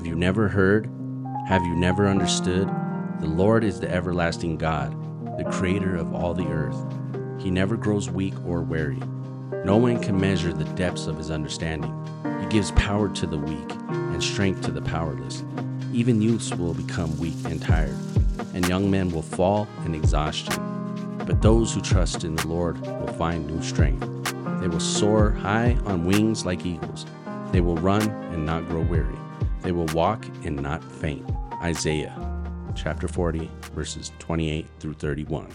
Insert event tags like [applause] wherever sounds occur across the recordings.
Have you never heard? Have you never understood? The Lord is the everlasting God, the creator of all the earth. He never grows weak or weary. No one can measure the depths of his understanding. He gives power to the weak and strength to the powerless. Even youths will become weak and tired, and young men will fall in exhaustion. But those who trust in the Lord will find new strength. They will soar high on wings like eagles. They will run and not grow weary. They will walk and not faint. Isaiah chapter 40, verses 28 through 31.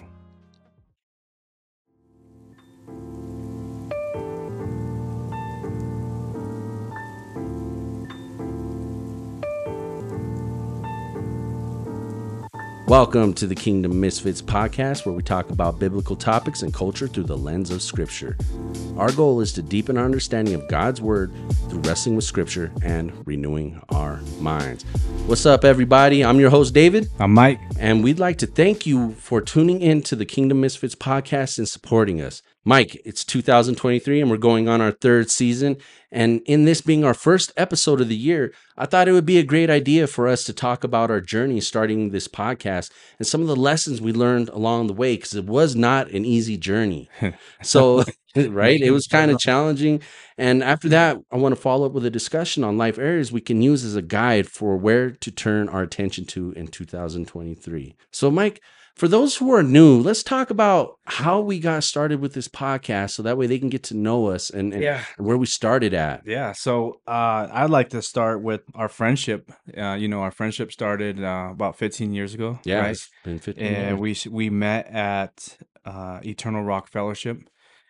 Welcome to the Kingdom Misfits podcast, where we talk about biblical topics and culture through the lens of Scripture. Our goal is to deepen our understanding of God's Word through wrestling with Scripture and renewing our minds. What's up, everybody? I'm your host, David. I'm Mike. And we'd like to thank you for tuning in to the Kingdom Misfits podcast and supporting us. Mike, it's 2023 and we're going on our third season. And in this being our first episode of the year, I thought it would be a great idea for us to talk about our journey starting this podcast and some of the lessons we learned along the way, because it was not an easy journey. [laughs] So, [laughs] right, it was kind of [laughs] challenging. And after that, I want to follow up with a discussion on life areas we can use as a guide for where to turn our attention to in 2023. So, Mike, for those who are new, let's talk about how we got started with this podcast so that way they can get to know us and, and Yeah. where we started at. Yeah. So uh, I'd like to start with our friendship. Uh, you know, our friendship started uh, about 15 years ago. Yeah, Right. it's been 15 And years. we we met at uh, Eternal Rock Fellowship,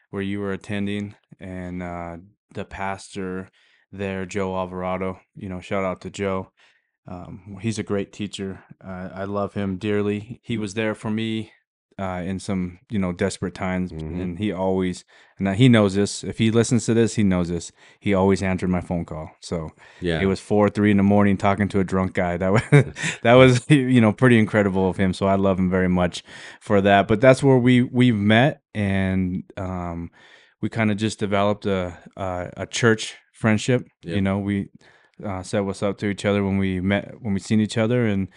where you were attending, and uh, the pastor there, Joe Alvarado. You know, shout out to Joe. Um, he's a great teacher. Uh, I love him dearly. He was there for me uh, in some, you know, desperate times, Mhm. and he always, and he knows this. If he listens to this, he knows this. He always answered my phone call. So yeah. it was four, three in the morning talking to a drunk guy. That was [laughs] that was [laughs] you know pretty incredible of him. So I love him very much for that. But that's where we we met, and um, we kind of just developed a a, a church friendship. Yep. You know, we uh, said what's up to each other when we met when we seen each other, and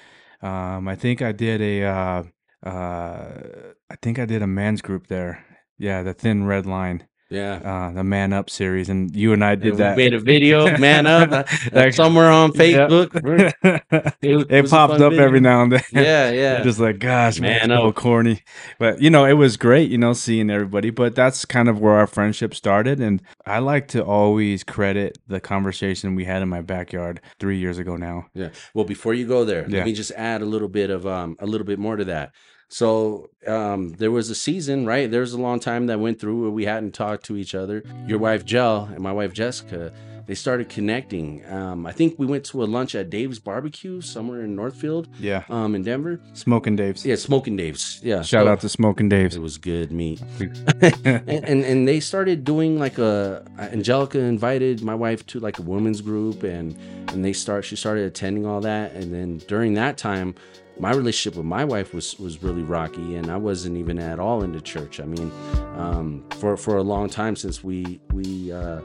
um, I think I did a uh, uh, I think I did a man's group there. Yeah, the thin red line, yeah. uh, the man up series, and you and I And did we that. made a video, man up, [laughs] uh, That- somewhere on. Facebook. [laughs] It it popped up video. every now and then. Yeah, yeah. [laughs] Just like, gosh, man, Man little corny. But, you know, it was great, you know, seeing everybody. But that's kind of where our friendship started. And I like to always credit the conversation we had in my backyard three years ago now. Yeah. Well, before you go there, Yeah. let me just add a little bit of um a little bit more to that. So um there was a season, right? There was a long time that went through where we hadn't talked to each other. Your wife Jell and my wife Jessica, they started connecting. Um, I think we went to a lunch at Dave's Barbecue somewhere in Northfield, Yeah. um, in Denver. Smoking Dave's. Yeah, Smoking Dave's. Yeah. Shout so- out to Smoking Dave's. It was good meat. [laughs] and, and and they started doing like a Angelica invited my wife to like a women's group and and they start she started attending all that and then during that time my relationship with my wife was was really rocky and I wasn't even at all into church. I mean, um, for for a long time since we we uh,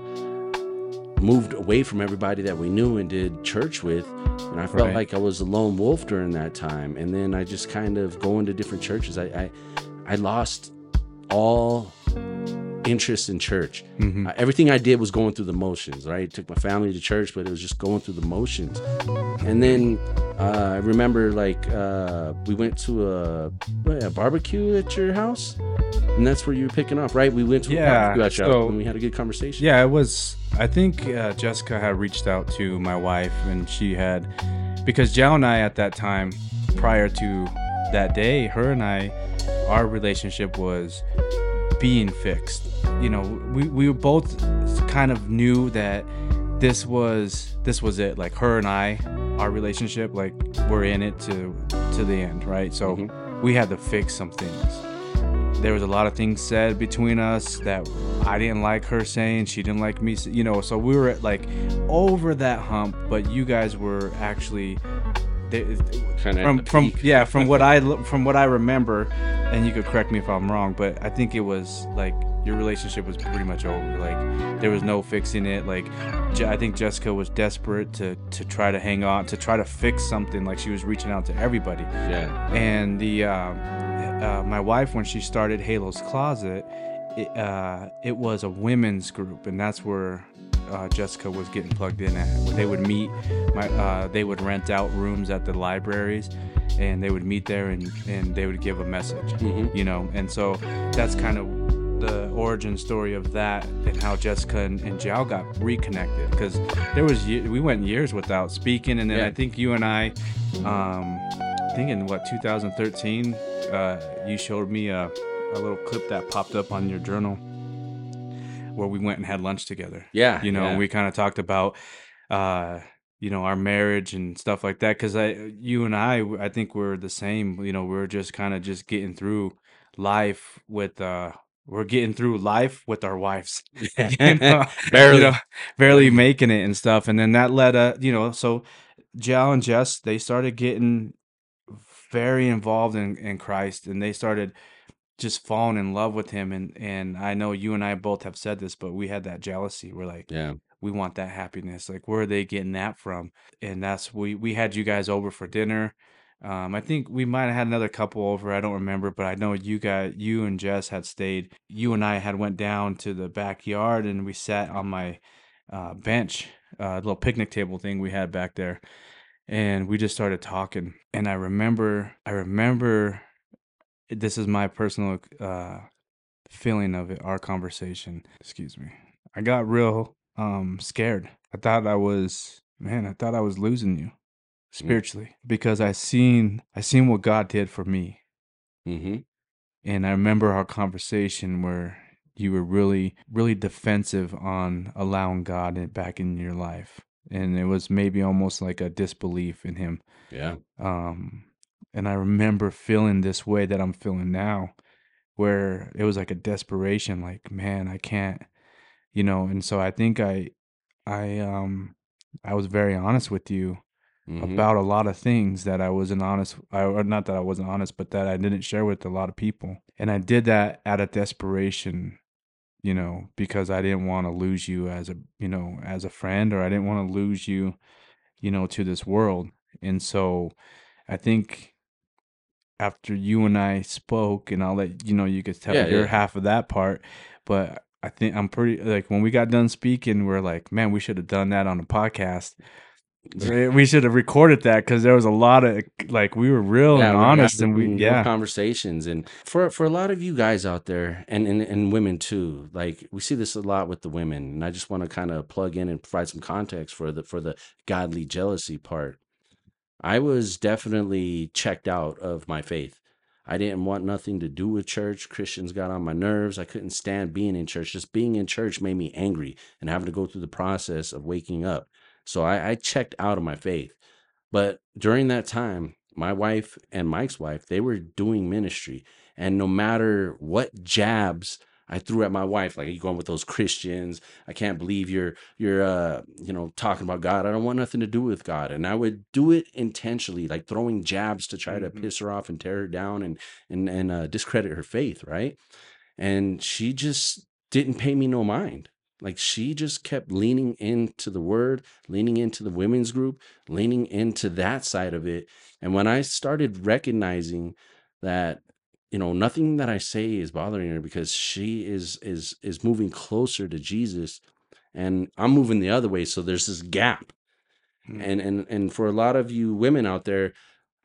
moved away from everybody that we knew and did church with and I felt Right. like I was a lone wolf during that time and then I just kind of going to different churches I I, I lost all interest in church. Mhm. Uh, everything I did was going through the motions, right? Took my family to church, but it was just going through the motions. And then uh, I remember like uh, we went to a, what, a barbecue at your house, and that's where you were picking up, right? We went to a Yeah, barbecue at your house so- and we had a good conversation. Yeah, it was. I think uh, Jessica had reached out to my wife, and she had because Jal and I at that time, prior to that day, her and I, our relationship was being fixed. You know, we we both kind of knew that this was this was it. Like her and I, our relationship, like we're in it to to the end, right? So Mhm. we had to fix some things there was a lot of things said between us that I didn't like her saying, she didn't like me, you know. So we were like over that hump, but you guys were actually they, from from yeah from what [laughs] I from what I remember, and you could correct me if I'm wrong, but I think it was like your relationship was pretty much over. Like there was no fixing it. Like Je- I think Jessica was desperate to to try to hang on, to try to fix something. Like she was reaching out to everybody. Yeah. And the uh, uh, my wife when she started Halo's Closet, it, uh, it was a women's group, and that's where uh, Jessica was getting plugged in at. Where they would meet, my uh, they would rent out rooms at the libraries, and they would meet there and and they would give a message, Mhm. you know. And so that's kind of the origin story of that and how Jessica and, and Jiao got reconnected because there was we went years without speaking, and then Yeah. I think you and I, um, I think in what 2013, uh, you showed me a, a little clip that popped up on your journal where we went and had lunch together. Yeah. You know, yeah. we kind of talked about, uh, you know, our marriage and stuff like that. Because I, you and I, I think we're the same. You know, we're just kind of just getting through life with, uh, we're getting through life with our wives. [laughs] [laughs] you know, [laughs] Barely. you know, barely making it and stuff. And then that led, uh, you know, so Jal and Jess, they started getting very involved in, in Christ and they started just falling in love with him. And, and I know you and I both have said this, but we had that jealousy. We're like, yeah. we want that happiness. Like, where are they getting that from? And that's, we, we had you guys over for dinner. Um, I think we might have had another couple over. I don't remember, but I know you got you and Jess had stayed. You and I had went down to the backyard and we sat on my uh, bench, uh, little picnic table thing we had back there, and we just started talking. And I remember, I remember, this is my personal uh, feeling of it. Our conversation. Excuse me. I got real um, scared. I thought I was, man. I thought I was losing you spiritually because I seen I seen what God did for me. Mm-hmm. And I remember our conversation where you were really, really defensive on allowing God back in your life. And it was maybe almost like a disbelief in Him. Yeah. Um, and I remember feeling this way that I'm feeling now, where it was like a desperation, like, man, I can't, you know. And so I think I, I, um, I was very honest with you Mhm. about a lot of things that I wasn't honest, I, or not that I wasn't honest, but that I didn't share with a lot of people. And I did that out of desperation, you know, because I didn't want to lose you as a, you know, as a friend, or I didn't want to lose you, you know, to this world. And so I think after you and I spoke, and I'll let you know, you could tell Yeah, your yeah. half of that part, but I think I'm pretty like when we got done speaking, we're like, man, we should have done that on a podcast. [laughs] we should have recorded that because there was a lot of like we were real Yeah, and honest, and we yeah, conversations and for for a lot of you guys out there and, and and women too like we see this a lot with the women and i just want to kind of plug in and provide some context for the for the godly jealousy part i was definitely checked out of my faith. I didn't want nothing to do with church. Christians got on my nerves. I couldn't stand being in church. Just being in church made me angry and having to go through the process of waking up. So i, I checked out of my faith. But during that time, my wife and Mike's wife, they were doing ministry. And no matter what jabs I threw at my wife, like are you going with those Christians, I can't believe you're you're uh you know talking about God. I don't want nothing to do with God. And I would do it intentionally, like throwing jabs to try to Mhm. piss her off and tear her down and and and uh, discredit her faith, right? And she just didn't pay me no mind. Like she just kept leaning into the word, leaning into the women's group, leaning into that side of it. And when I started recognizing that, you know, nothing that I say is bothering her because she is is is moving closer to Jesus and I'm moving the other way. So there's this gap. Mm. And and and for a lot of you women out there,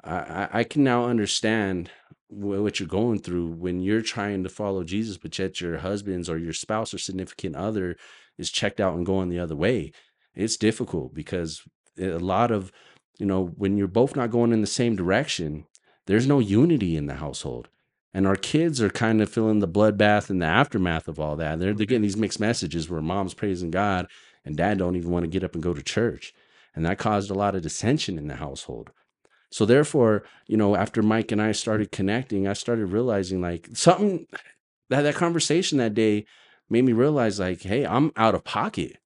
I, I- I can now understand what you're going through when you're trying to follow Jesus, but yet your husband's or your spouse or significant other is checked out and going the other way. It's difficult because a lot of, you know, when you're both not going in the same direction, there's no unity in the household. And our kids are kind of feeling the bloodbath and the aftermath of all that. They're, they're getting these mixed messages where mom's praising God and dad don't even want to get up and go to church. And that caused a lot of dissension in the household. So therefore, you know, after Mike and I started connecting, I started realizing like something that that conversation that day made me realize like, hey, I'm out of pocket.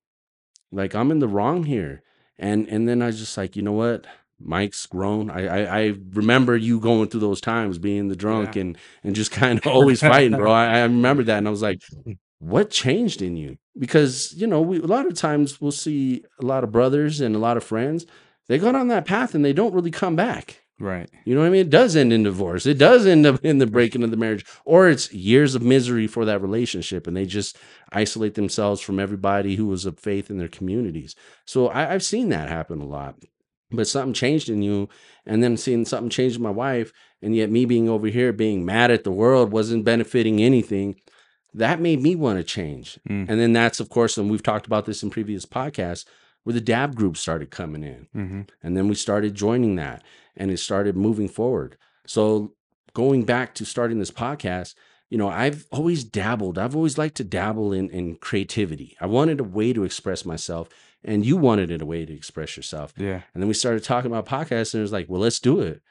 Like I'm in the wrong here. And and then I was just like, you know what? Mike's grown. I I, I remember you going through those times being the drunk Yeah. and and just [laughs] kind of always fighting, bro. I, I remember that and I was like, [laughs] what changed in you? Because, you know, we, a lot of times we'll see a lot of brothers and a lot of friends, they go down that path and they don't really come back. Right. You know what I mean? It does end in divorce. It does end up in the breaking of the marriage, or it's years of misery for that relationship, and they just isolate themselves from everybody who was of faith in their communities. So I, I've seen that happen a lot. But something changed in you, and then seeing something change in my wife, and yet me being over here being mad at the world wasn't benefiting anything. That made me want to change. Mm. And then that's, of course, and we've talked about this in previous podcasts, where the DAB group started coming in. hmm And then we started joining that and it started moving forward. So going back to starting this podcast, you know, I've always dabbled. I've always liked to dabble in, in creativity. I wanted a way to express myself, and you wanted it a way to express yourself. Yeah. And then we started talking about podcasts, and it was like, well, let's do it.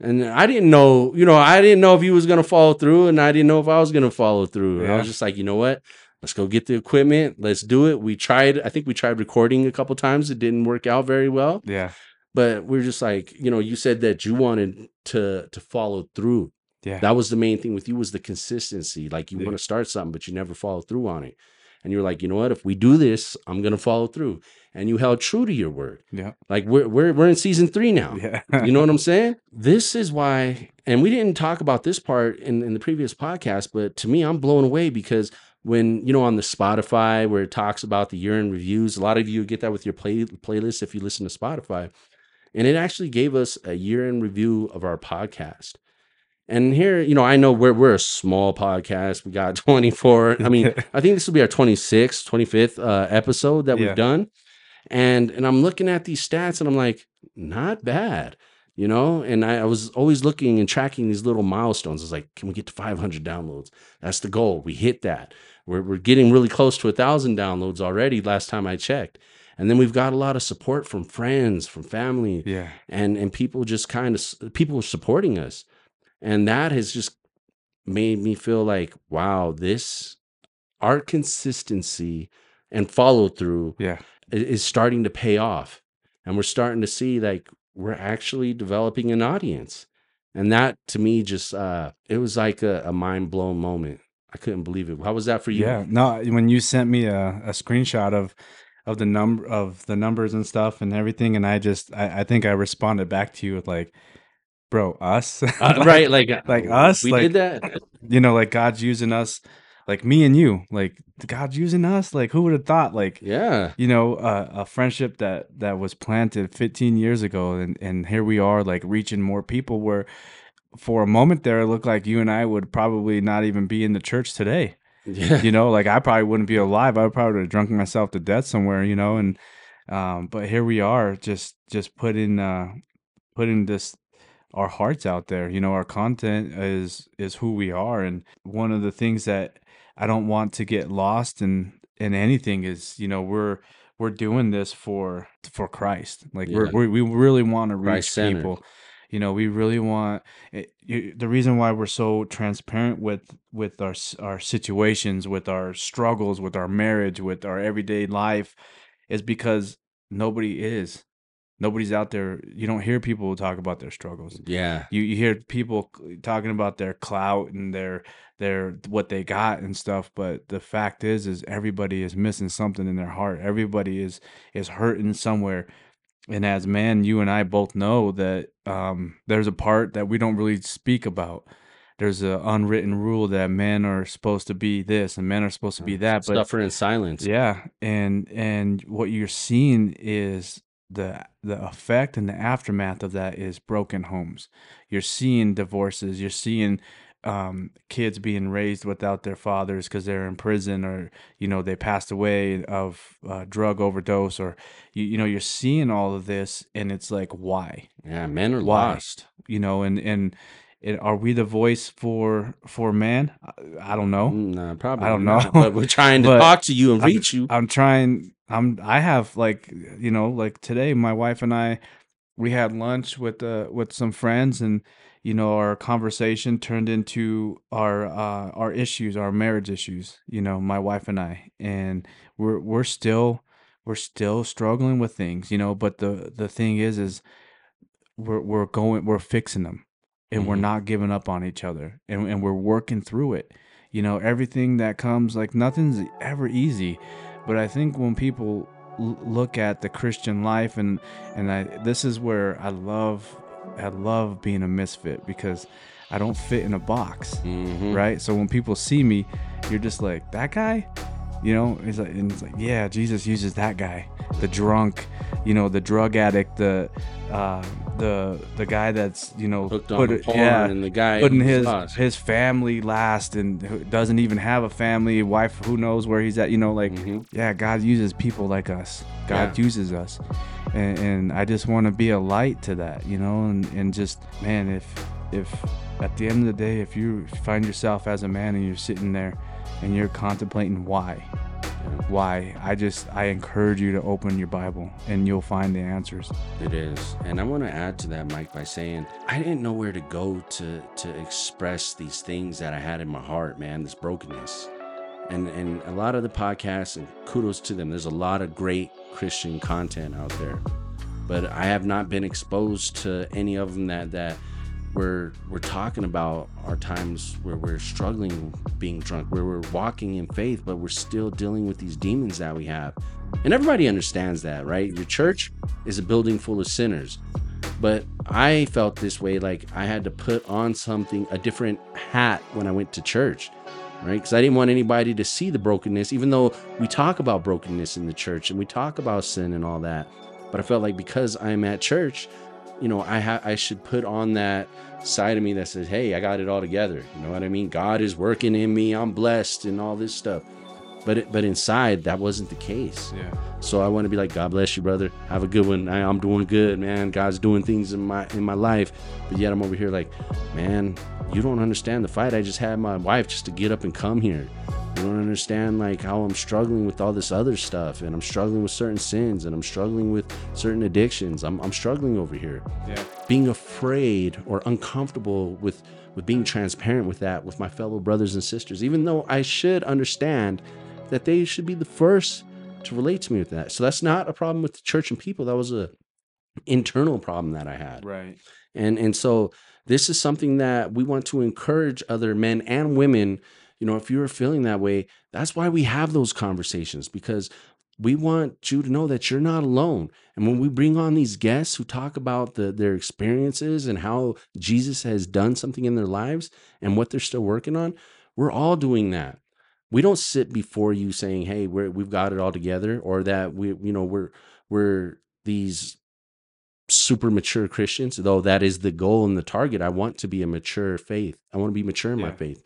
And I didn't know, you know, I didn't know if you was gonna follow through, and I didn't know if I was gonna follow through. And I was just like, you know what? Let's go get the equipment. Let's do it. We tried. I think we tried recording a couple times. It didn't work out very well Yeah. but we're just like you know you said that you wanted to to follow through Yeah. that was the main thing with you was the consistency like you Yeah. want to start something but you never follow through on it and you're like you know what? If we do this i'm gonna follow through. And you held true to your word. Yeah. like we're we're, we're in season three now. Yeah. you know what i'm [laughs] saying? This is why and we didn't talk about this part in, in the previous podcast but to me i'm blown away because when you know on the spotify where it talks about the year in reviews a lot of you get that with your play, playlist if you listen to spotify. And it actually gave us a year in review of our podcast and here you know i know we're, we're a small podcast. We got [laughs] 24 i mean [laughs] i think this will be our 26th 25th uh, episode that Yeah. we've done. And and i'm looking at these stats and i'm like not bad you know? And I, I was always looking and tracking these little milestones. It's like can we get to 500 downloads? That's the goal. We hit that. We're, we're getting really close to a thousand downloads already last time i checked. And then we've got a lot of support from friends from family yeah. and and people just kind of people are supporting us and that has just made me feel like wow this our consistency and follow through Yeah. is starting to pay off and we're starting to see like we're actually developing an audience and that to me just uh it was like a, a mind-blown moment i couldn't believe it how was that for you Yeah. No, when you sent me a, a screenshot of of the number of the numbers and stuff and everything, and I just I, I think I responded back to you with like, bro, us. [laughs] Uh, Like, right like like us, we like- did that You know, like God's using us, like me and you. Like God's using us. Like who would have thought? Like yeah you know, uh, a friendship that that was planted 15 years ago, and and here we are, like reaching more people. Where for a moment there, it looked like you and I would probably not even be in the church today. yeah You know, like I probably wouldn't be alive. I would probably have drunk myself to death somewhere. You know, and um, but here we are, just just putting uh, putting this our hearts out there. You know, our content is is who we are, and one of the things that I don't want to get lost in in anything is, you know, we're we're doing this for for Christ. Like Yeah. we're, we we really want to reach people. You know, we really want it, you, the reason why we're so transparent with with our our situations, with our struggles, with our marriage, with our everyday life, is because nobody is. Nobody's out there. You don't hear people talk about their struggles. yeah You you hear people talking about their clout and their their what they got and stuff, but the fact is is everybody is missing something in their heart. Everybody is is hurting somewhere. And as man, you and I both know that um, there's a part that we don't really speak about. There's an unwritten rule that men are supposed to be this and men are supposed to be that. But suffer in silence yeah, and and what you're seeing is the the effect and the aftermath of that is broken homes. You're seeing divorces. You're seeing um, kids being raised without their fathers because they're in prison or you know they passed away of uh, drug overdose or you you know you're seeing all of this and it's like why yeah men are Why? lost you know and and. It, are we the voice for for man? I, I don't know. Mm, nah, probably I don't not, know. but we're trying to [laughs] talk to you and reach you I'm trying. I'm. I have like you know like today, my wife and I, we had lunch with uh with some friends, and you know our conversation turned into our uh our issues, our marriage issues. You know, my wife and I, and we're we're still we're still struggling with things. You know, but the the thing is, is we're we're going we're fixing them, and we're Mhm. not giving up on each other, and and we're working through it. you know everything that comes like nothing's ever easy but i think when people l- look at the christian life and and i this is where i love i love being a misfit because i don't fit in a box Mhm. right so when people see me you're just like that guy you know? It's like, and it's like yeah jesus uses that guy. The drunk you know the drug addict the uh the the guy that's you know Hooked on put it- porn yeah and the guy putting his lost. his family last and doesn't even have a family wife who knows where he's at you know like Mhm. yeah god uses people like us. God uses us. And, and i just want to be a light to that you know and, and just man if if at the end of the day if you find yourself as a man and you're sitting there and you're contemplating why why i just i encourage you to open your bible and you'll find the answers It is. And I want to add to that, Mike, by saying I didn't know where to go to to express these things that I had in my heart, man, this brokenness. And and a lot of the podcasts, and kudos to them, there's a lot of great Christian content out there. But I have not been exposed to any of them that that we're we're talking about our times where we're struggling being drunk, where we're walking in faith, but we're still dealing with these demons that we have. And everybody understands that, right? Your church is a building full of sinners. But I felt this way like I had to put on something, a different hat when I went to church, right? Because I didn't want anybody to see the brokenness, even though we talk about brokenness in the church and we talk about sin and all that. But I felt like because I'm at church, you know, I ha- I should put on that side of me that says, "Hey, I got it all together." You know what I mean? God is working in me. I'm blessed and all this stuff. But it, but inside, that wasn't the case. yeah So I want to be like, God bless you, brother. Have a good one. I, I'm doing good, man. God's doing things in my in my life. But yet I'm over here like, man, you don't understand the fight I just had my wife just to get up and come here. You don't understand like how I'm struggling with all this other stuff, and I'm struggling with certain sins, and I'm struggling with certain addictions. I'm I'm struggling over here yeah being afraid or uncomfortable with with being transparent with that with my fellow brothers and sisters even though i should understand that they should be the first to relate to me with that. So that's not a problem with the church and people. That was a internal problem that i had. Right. And and so this is something that we want to encourage other men and women. You know if you're feeling that way that's why we have those conversations because we want you to know that you're not alone. And when we bring on these guests who talk about the, their experiences and how jesus has done something in their lives and what they're still working on we're all doing that we don't sit before you saying hey we're, we've got it all together or that we you know we're we're these super mature Christians, though that is the goal and the target. I want to be a mature faith. I want to be mature in my faith.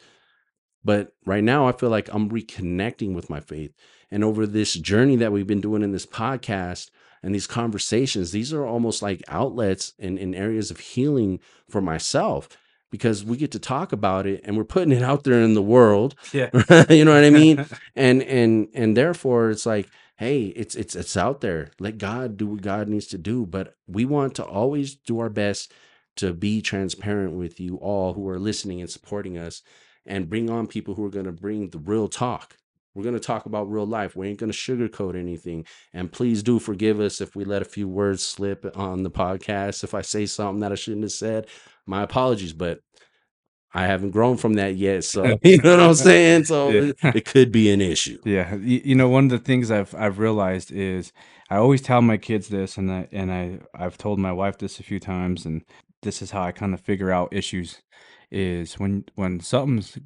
But right now, I feel like I'm reconnecting with my faith. And over this journey that we've been doing in this podcast and these conversations, these are almost like outlets and, and areas of healing for myself because we get to talk about it and we're putting it out there in the world. [laughs] yeah. [laughs] You know what I mean? [laughs] and and and therefore it's like hey it's it's it's out there. Let god do what god needs to do. But we want to always do our best to be transparent with you all who are listening and supporting us and bring on people who are going to bring the real talk. We're going to talk about real life. We ain't going to sugarcoat anything. And please do forgive us if we let a few words slip on the podcast if i say something that i shouldn't have said my apologies but I haven't grown from that yet, so [laughs] you know what I'm saying. So Yeah. it, [laughs] it could be an issue. Yeah, you, you know, one of the things I've I've realized is I always tell my kids this, and I and I I've told my wife this a few times, and this is how I kind of figure out issues. Is when when something's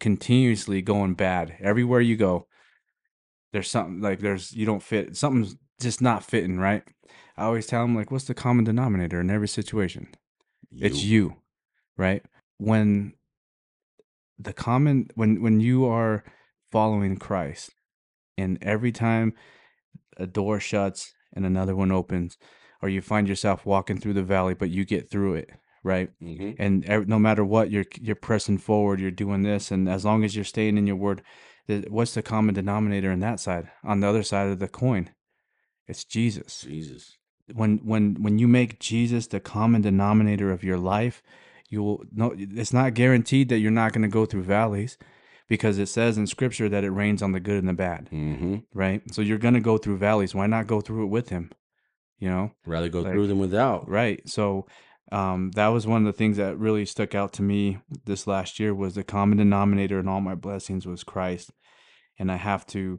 continuously going bad everywhere you go, there's something like there's you don't fit something's just not fitting right. I always tell them like, what's the common denominator in every situation? It's you, right? When the common when when you are following Christ and every time a door shuts and another one opens or you find yourself walking through the valley but you get through it, right? hmm And no matter what you're you're pressing forward, you're doing this and as long as you're staying in your word, what's the common denominator in that side? On the other side of the coin, it's Jesus Jesus. When when when you make Jesus the common denominator of your life, you will no it's not guaranteed that you're not going to go through valleys because it says in scripture that it rains on the good and the bad, hmm right? So you're going to go through valleys. Why not go through it with him? You know? Rather go Like- through them without. Right. So um, that was one of the things that really stuck out to me this last year was the common denominator in all my blessings was Christ, and I have to,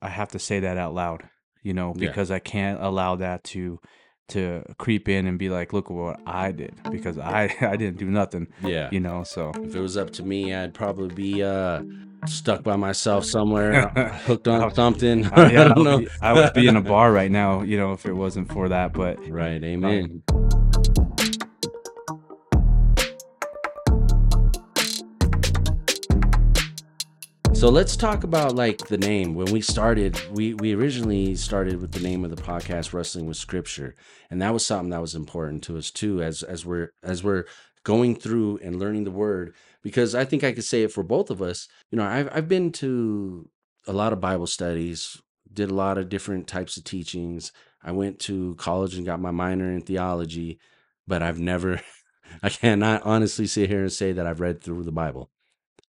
I have to say that out loud, you know, Yeah. because I can't allow that to to creep in and be like, look what I did because I [laughs] I didn't do nothing, Yeah. you know. So If it was up to me, I'd probably be uh, stuck by myself somewhere, [laughs] hooked on something. [laughs] I, yeah, I I, don't know. I would be in a bar right now, you know, if it wasn't for that. But Right. Amen. So let's talk about like the name. When we started, we we originally started with the name of the podcast Wrestling with Scripture, and that was something that was important to us too as as we're as we're going through and learning the word because I think I could say it for both of us. You know, I've I've been to a lot of Bible studies, did a lot of different types of teachings. I went to college and got my minor in theology, but I've never [laughs] I cannot honestly sit here and say that I've read through the Bible.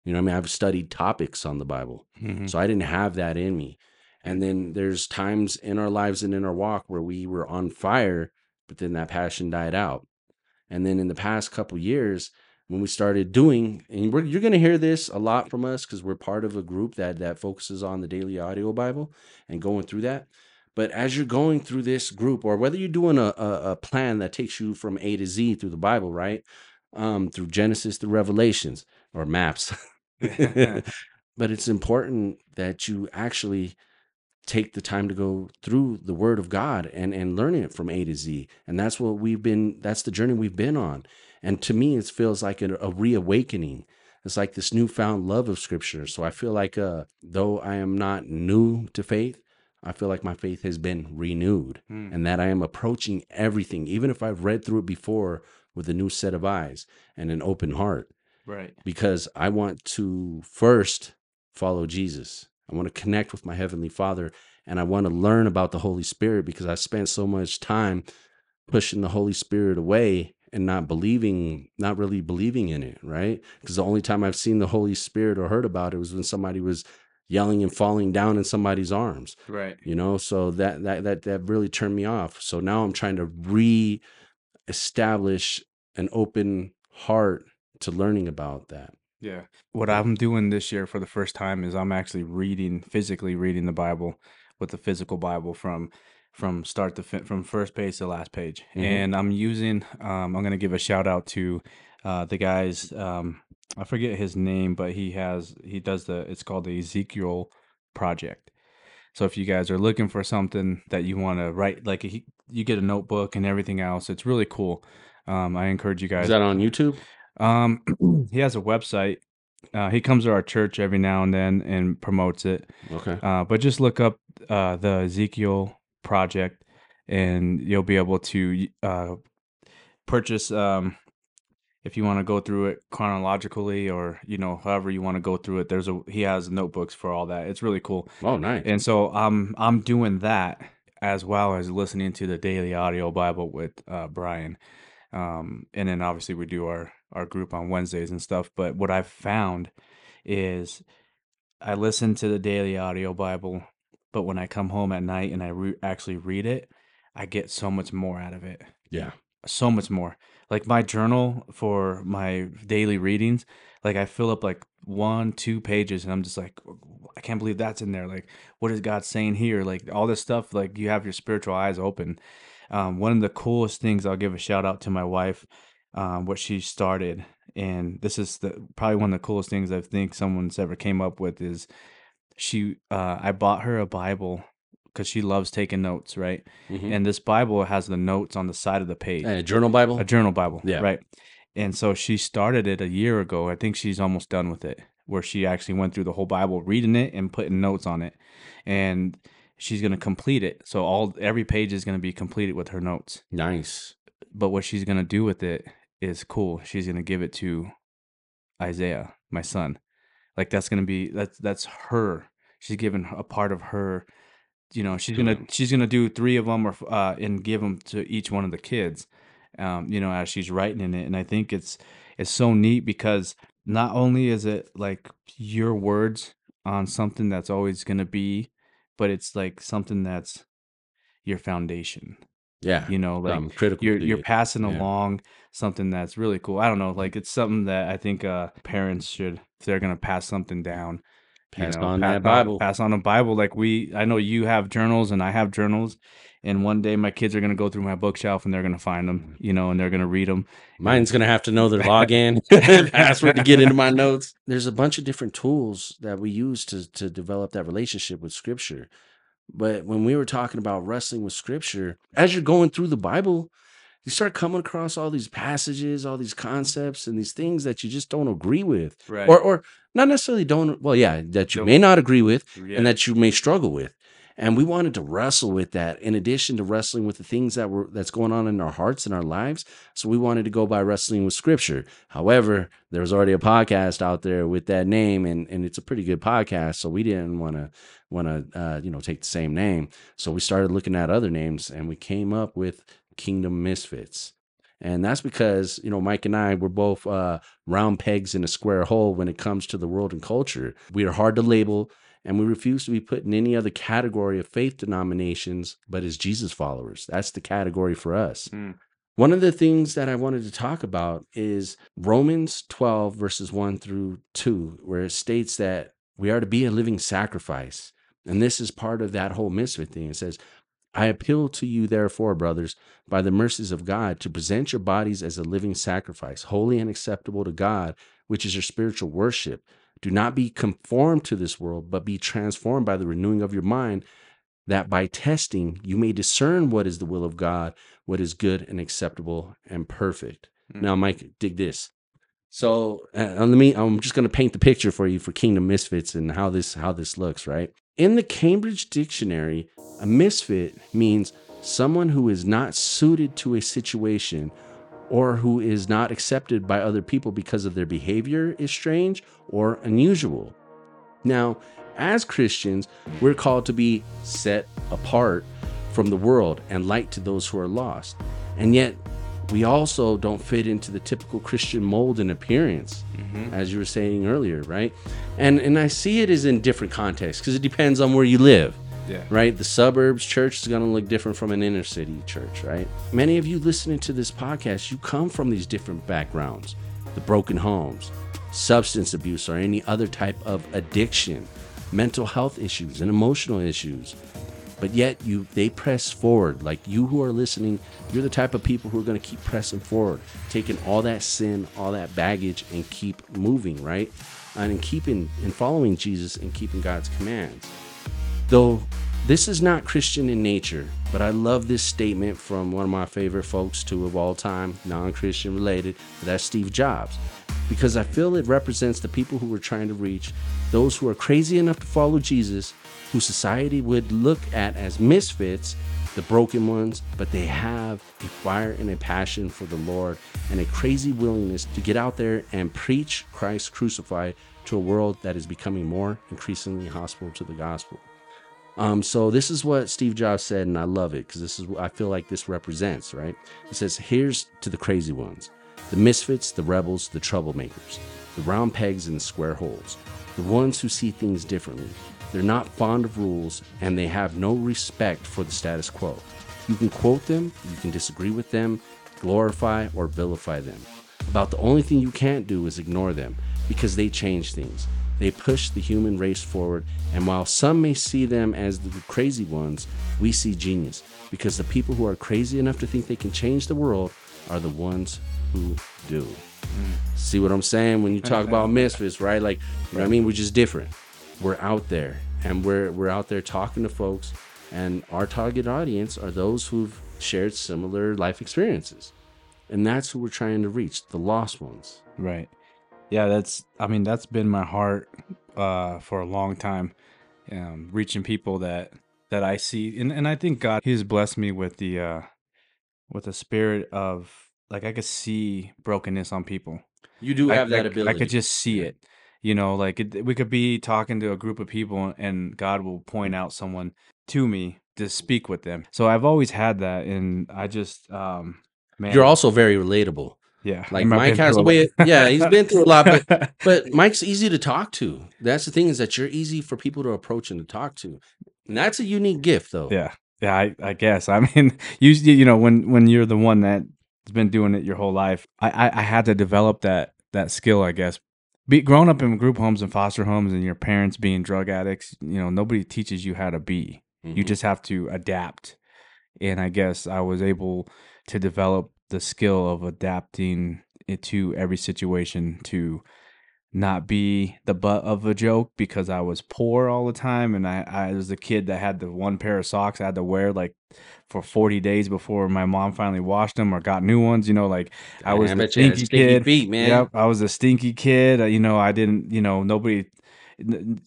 You know, what I mean, I've studied topics on the Bible. mhm. So I didn't have that in me. And then there's times in our lives and in our walk where we were on fire, but then that passion died out. And then in the past couple years, when we started doing, and we're, you're going to hear this a lot from us because we're part of a group that that focuses on the daily audio Bible and going through that. But as you're going through this group, or whether you're doing a, a, a plan that takes you from A to Z through the Bible, right? Um, through Genesis to Revelations or maps. [laughs] [laughs] but it's important that you actually take the time to go through the word of God and and learning it from A to Z. And that's what we've been that's the journey we've been on. And to me it feels like a, a reawakening. It's like this newfound love of scripture. So I feel like uh though I am not new to faith, I feel like my faith has been renewed Mm. and that I am approaching everything even if I've read through it before with a new set of eyes and an open heart right. because I want to first follow Jesus. I want to connect with my Heavenly Father and I want to learn about the Holy Spirit because I spent so much time pushing the Holy Spirit away and not believing, not really believing in it, right? Because the only time I've seen the Holy Spirit or heard about it was when somebody was yelling and falling down in somebody's arms Right. you know so that that that that really turned me off so now i'm trying to re establish an open heart to learning about that Yeah. What I'm doing this year for the first time is I'm actually reading, physically reading the Bible with the physical Bible from from start to fin- from first page to last page. Mhm. And I'm using um I'm going to give a shout out to uh the guys um I forget his name, but he has he does the it's called the Ezekiel project. So if you guys are looking for something that you want to write like he, you get a notebook and everything else, it's really cool. Um I encourage you guys is that on youtube um, [clears throat] he has a website. Uh, he comes to our church every now and then and promotes it. okay Uh, but just look up uh, the Ezekiel Project, and you'll be able to uh, purchase. Um, if you want to go through it chronologically, or you know, however you want to go through it, there's a he has notebooks for all that. It's really cool. oh nice And so I'm I'm doing that as well as listening to the daily audio Bible with uh, Brian. Um, and then obviously we do our our group on Wednesdays and stuff. But what I've found is I listen to the daily audio Bible, but when I come home at night and I re- actually read it, I get so much more out of it yeah so much more. Like my journal for my daily readings, like I fill up like one, two pages, and I'm just like, I can't believe that's in there. Like, what is God saying here? Like all this stuff. Like you have your spiritual eyes open. Um, one of the coolest things I'll give a shout out to my wife, um, what she started, and this is the probably one of the coolest things I think someone's ever came up with is she. Uh, I bought her a Bible because she loves taking notes, right? Mhm. And this Bible has the notes on the side of the page A journal bible a journal bible Yeah. right and so she started it a year ago i think she's almost done with it where she actually went through the whole bible reading it and putting notes on it and she's going to complete it so all every page is going to be completed with her notes nice but what she's going to do with it is cool she's going to give it to isaiah my son. Like that's going to be that's that's her. She's giving a part of her you know she's gonna she's gonna do three of them or uh and give them to each one of the kids um you know as she's writing in it and i think it's it's so neat because not only is it like your words on something that's always gonna be but it's like something that's your foundation Yeah. You know, like um, critical. you're you're you. passing Yeah. along something that's really cool. I don't know, like it's something that I think uh parents should if they're gonna pass something down. you Pass know, on pa- that Bible. Pass on a Bible. Like we I know you have journals and I have journals. And one day my kids are gonna go through my bookshelf and they're gonna find them, you know, and they're gonna read them. Mine's gonna have to know their [laughs] login [laughs] password to get into my notes. [laughs] There's a bunch of different tools that we use to to develop that relationship with Scripture. But when we were talking about wrestling with Scripture, as you're going through the Bible, you start coming across all these passages, all these concepts, and these things that you just don't agree with, Right. or or not necessarily don't. Well, yeah, that you Don't- may not agree with, yeah. and that you may struggle with. And we wanted to wrestle with that in addition to wrestling with the things that were that's going on in our hearts and our lives. So we wanted to go by wrestling with scripture. However, there was already a podcast out there with that name and, and it's a pretty good podcast. So we didn't want to want to uh, you know take the same name. So we started looking at other names and we came up with Kingdom Misfits. And that's because, you know, Mike and I were both uh, round pegs in a square hole when it comes to the world and culture. We are hard to label and we refuse to be put in any other category of faith denominations but as Jesus followers. That's the category for us. Mm. One of the things that I wanted to talk about is Romans 12, verses 1 through 2, where it states that we are to be a living sacrifice. And this is part of that whole misfit thing. It says, I appeal to you, therefore, brothers, by the mercies of God, to present your bodies as a living sacrifice, holy and acceptable to God, which is your spiritual worship. Do not be conformed to this world, but be transformed by the renewing of your mind, that by testing you may discern what is the will of God, what is good and acceptable and perfect. Mm. Now, Mike, dig this. So uh, let me. I'm just going to paint the picture for you for Kingdom Misfits and how this how this looks. Right in the Cambridge Dictionary, a misfit means someone who is not suited to a situation or who is not accepted by other people because of their behavior is strange or unusual. Now, as Christians, we're called to be set apart from the world and light to those who are lost. And yet, we also don't fit into the typical Christian mold and appearance, Mhm. as you were saying earlier, right? And and I see it as in different contexts because it depends on where you live Yeah. right? The suburbs church is going to look different from an inner city church, right? Many of you listening to this podcast, you come from these different backgrounds the broken homes, substance abuse, or any other type of addiction, mental health issues, and emotional issues. But yet you they press forward. Like you who are listening, you're the type of people who are going to keep pressing forward, taking all that sin, all that baggage, and keep moving, right? And keeping and following Jesus and keeping God's commands. Though this is not Christian in nature, but I love this statement from one of my favorite folks, too, of all time, non Christian related, that's Steve Jobs. Because I feel it represents the people who we're trying to reach, those who are crazy enough to follow Jesus, who society would look at as misfits, the broken ones, but they have a fire and a passion for the Lord and a crazy willingness to get out there and preach Christ crucified to a world that is becoming more increasingly hostile to the gospel. Um, so this is what Steve Jobs said, and I love it because this is what I feel like this represents, right? It says, "Here's to the crazy ones, the misfits, the rebels, the troublemakers, the round pegs in the square holes, the ones who see things differently. They're not fond of rules, and they have no respect for the status quo. You can quote them, you can disagree with them, glorify or vilify them. About the only thing you can't do is ignore them because they change things. They push the human race forward, and while some may see them as the crazy ones, we see genius because the people who are crazy enough to think they can change the world are the ones who do. Mm. See what I'm saying? When you talk about [laughs] misfits, right? Like, you know what I mean? We're just different. We're out there and we're we're out there talking to folks and our target audience are those who've shared similar life experiences. And that's who we're trying to reach, the lost ones. Right. Yeah, that's I mean, that's been my heart uh for a long time. Um reaching people that that I see and, and I think God He has blessed me with the uh with the spirit of like I could see brokenness on people. You do I- have that I, ability. I could just see it. You know, like it, we could be talking to a group of people and God will point out someone to me to speak with them. So I've always had that and I just um man You're also very relatable. Yeah. Like Mike has a way. yeah, he's been through a lot, but [laughs] but Mike's easy to talk to. That's the thing is that you're easy for people to approach and to talk to. And that's a unique gift, though. yeah. Yeah, I, I guess. I [laughs] mean, usually, you know, when when you're the one that's been doing it your whole life, I, I, I had to develop that that skill, I guess. Be growing up in group homes and foster homes, and your parents being drug addicts, you know, nobody teaches you how to be. You Mhm. just have to adapt. And I guess I was able to develop the skill of adapting it to every situation to not be the butt of a joke because I was poor all the time and I, I was the kid that had the one pair of socks I had to wear like for 40 days before my mom finally washed them or got new ones, you know, like I was I the bet you had stinky stinky kid. feet, man. Yep, I was a stinky kid. uh, You know, I didn't, you know, nobody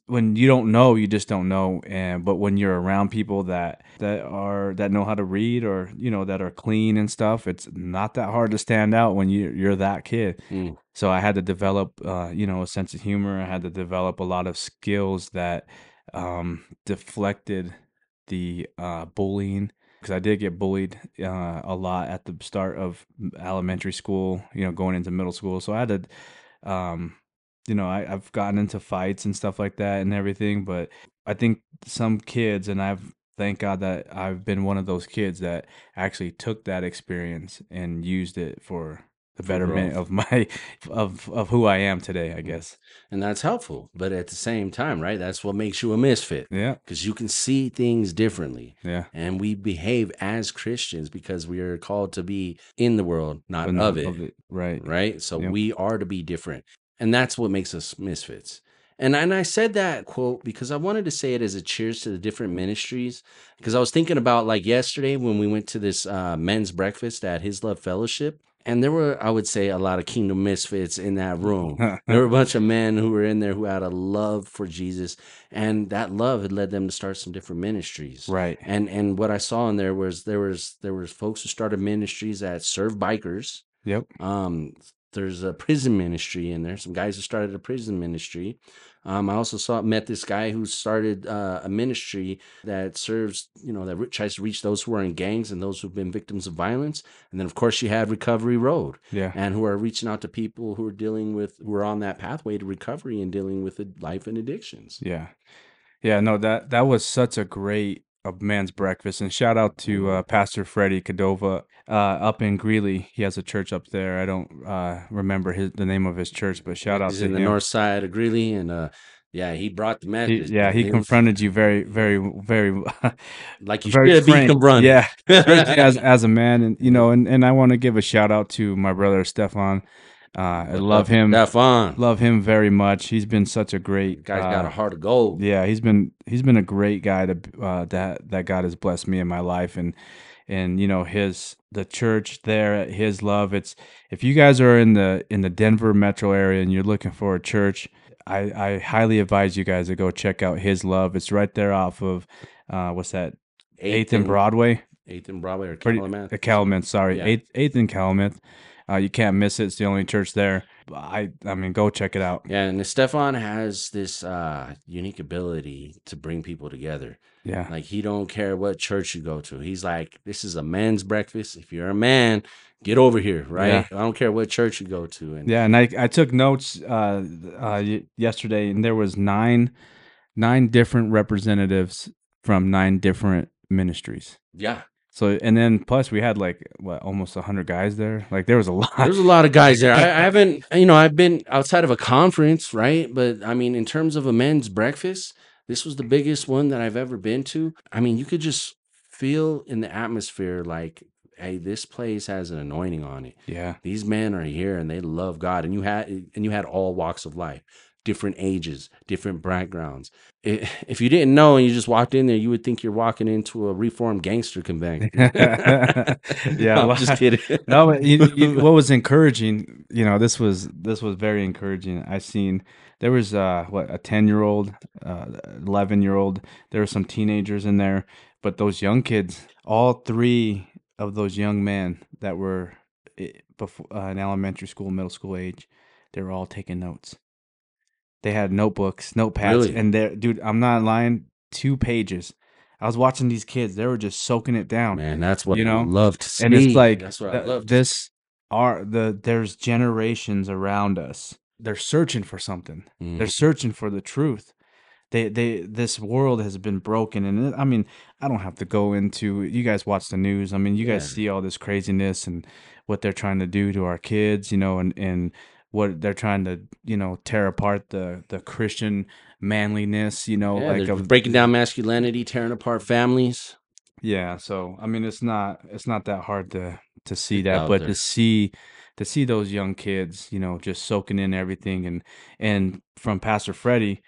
when you don't know, you just don't know. And but when you're around people that that are that know how to read or you know that are clean and stuff, it's not that hard to stand out when you you're that kid. Mm. So I had to develop, uh, you know, a sense of humor. I had to develop a lot of skills that um, deflected the uh, bullying because I did get bullied uh, a lot at the start of elementary school. You know, going into middle school. So I had to, um, you know, I, I've gotten into fights and stuff like that and everything. But I think some kids, and I've thank God that I've been one of those kids that actually took that experience and used it for the betterment of [laughs] my of of who I am today. I mm-hmm. guess. And that's helpful. But at the same time, right? That's what makes you a misfit Yeah. because you can see things differently. Yeah. And we behave as Christians because we are called to be in the world, not of not it. Right. right? So Yep. we are to be different. And that's what makes us misfits. And and I said that quote because I wanted to say it as a cheers to the different ministries. Because I was thinking about like yesterday when we went to this uh, men's breakfast at His Love Fellowship. And there were, I would say, a lot of kingdom misfits in that room. There were a bunch of men who were in there who had a love for Jesus. And that love had led them to start some different ministries right. and and what I saw in there was there was there was folks who started ministries that serve bikers. Yep. Um, there's a prison ministry in there. Some guys who started a prison ministry. Um, I also saw met this guy who started uh, a ministry that serves you know that re- tries to reach those who are in gangs and those who've been victims of violence. And then of course you had Recovery Road Yeah. and who are reaching out to people who are dealing with who are on that pathway to recovery and dealing with the life and addictions. Yeah. Yeah, no, that that was such a great uh, man's breakfast. And shout out to uh, Pastor Freddie Cadova uh, up in Greeley. He has a church up there. I don't uh, remember his the name of his church, but shout out He's to in the north side of Greeley, and uh, yeah, he brought the He- message. yeah, he man. It was confronted you very, very, very, [laughs] like you very should be confronted. Yeah, [laughs] as as a man, and you know, and and I want to give a shout out to my brother Stefan. Uh, I love him, love him very much. He's been such a great Guy's got uh, a heart of gold. yeah he's been he's been a great guy to uh that that god has blessed me in my life and and you know his the church there at his love it's if you guys are in the in the denver metro area and you're looking for a church i i highly advise you guys to go check out his love it's right there off of uh what's that eighth and broadway Eighth and Broadway or Pretty- Calumet. uh, calumet sorry Yeah. eighth eighth and calumet uh you can't miss it it's the only church there i i mean go check it out Yeah, and Stefan has this uh, unique ability to bring people together. yeah Like he don't care what church you go to. He's like, this is a man's breakfast. If you're a man, get over here, right? I don't care what church you go to. And Yeah, and I, I took notes uh, uh, yesterday, and there was nine nine different representatives from nine different ministries. yeah, So and then plus we had like what almost hundred guys there. Like there was a [laughs] lot. There's a lot of guys there. I, [laughs] I haven't, you know, I've been outside of a conference, right? But I mean, in terms of a men's breakfast, this was the biggest one that I've ever been to. I mean, you could just feel in the atmosphere like, hey, this place has an anointing on it. yeah, These men are here and they love God, and you had and you had all walks of life, different ages, different backgrounds. If you didn't know and you just walked in there, you would think you're walking into a reformed gangster convention. [laughs] Yeah, [laughs] I'm well, just kidding. [laughs] no, but you, you, what was encouraging, you know, this was this was very encouraging. I seen there was uh what a ten year old, uh, eleven year old. There were some teenagers in there, but those young kids, all three of those young men that were before uh, in elementary school, middle school age, they were all taking notes. They had notebooks, notepads, Really? and there, dude, I'm not lying. Two pages. I was watching these kids; they were just soaking it down. Man, that's what You know? I love to see. and it's like that's what I uh, love. this are the there's generations around us they're searching for something see. they're searching for the truth they they this world has been broken and it, i mean i don't have to go into you guys watch the news i mean you guys see all this craziness and what they're trying to do to our kids you know and and what they're trying to you know tear apart the the christian manliness you know Yeah, like of breaking down masculinity, tearing apart families. yeah so i mean it's not it's not that hard to to see It's that but there. to see to see those young kids you know just soaking in everything and and from pastor freddie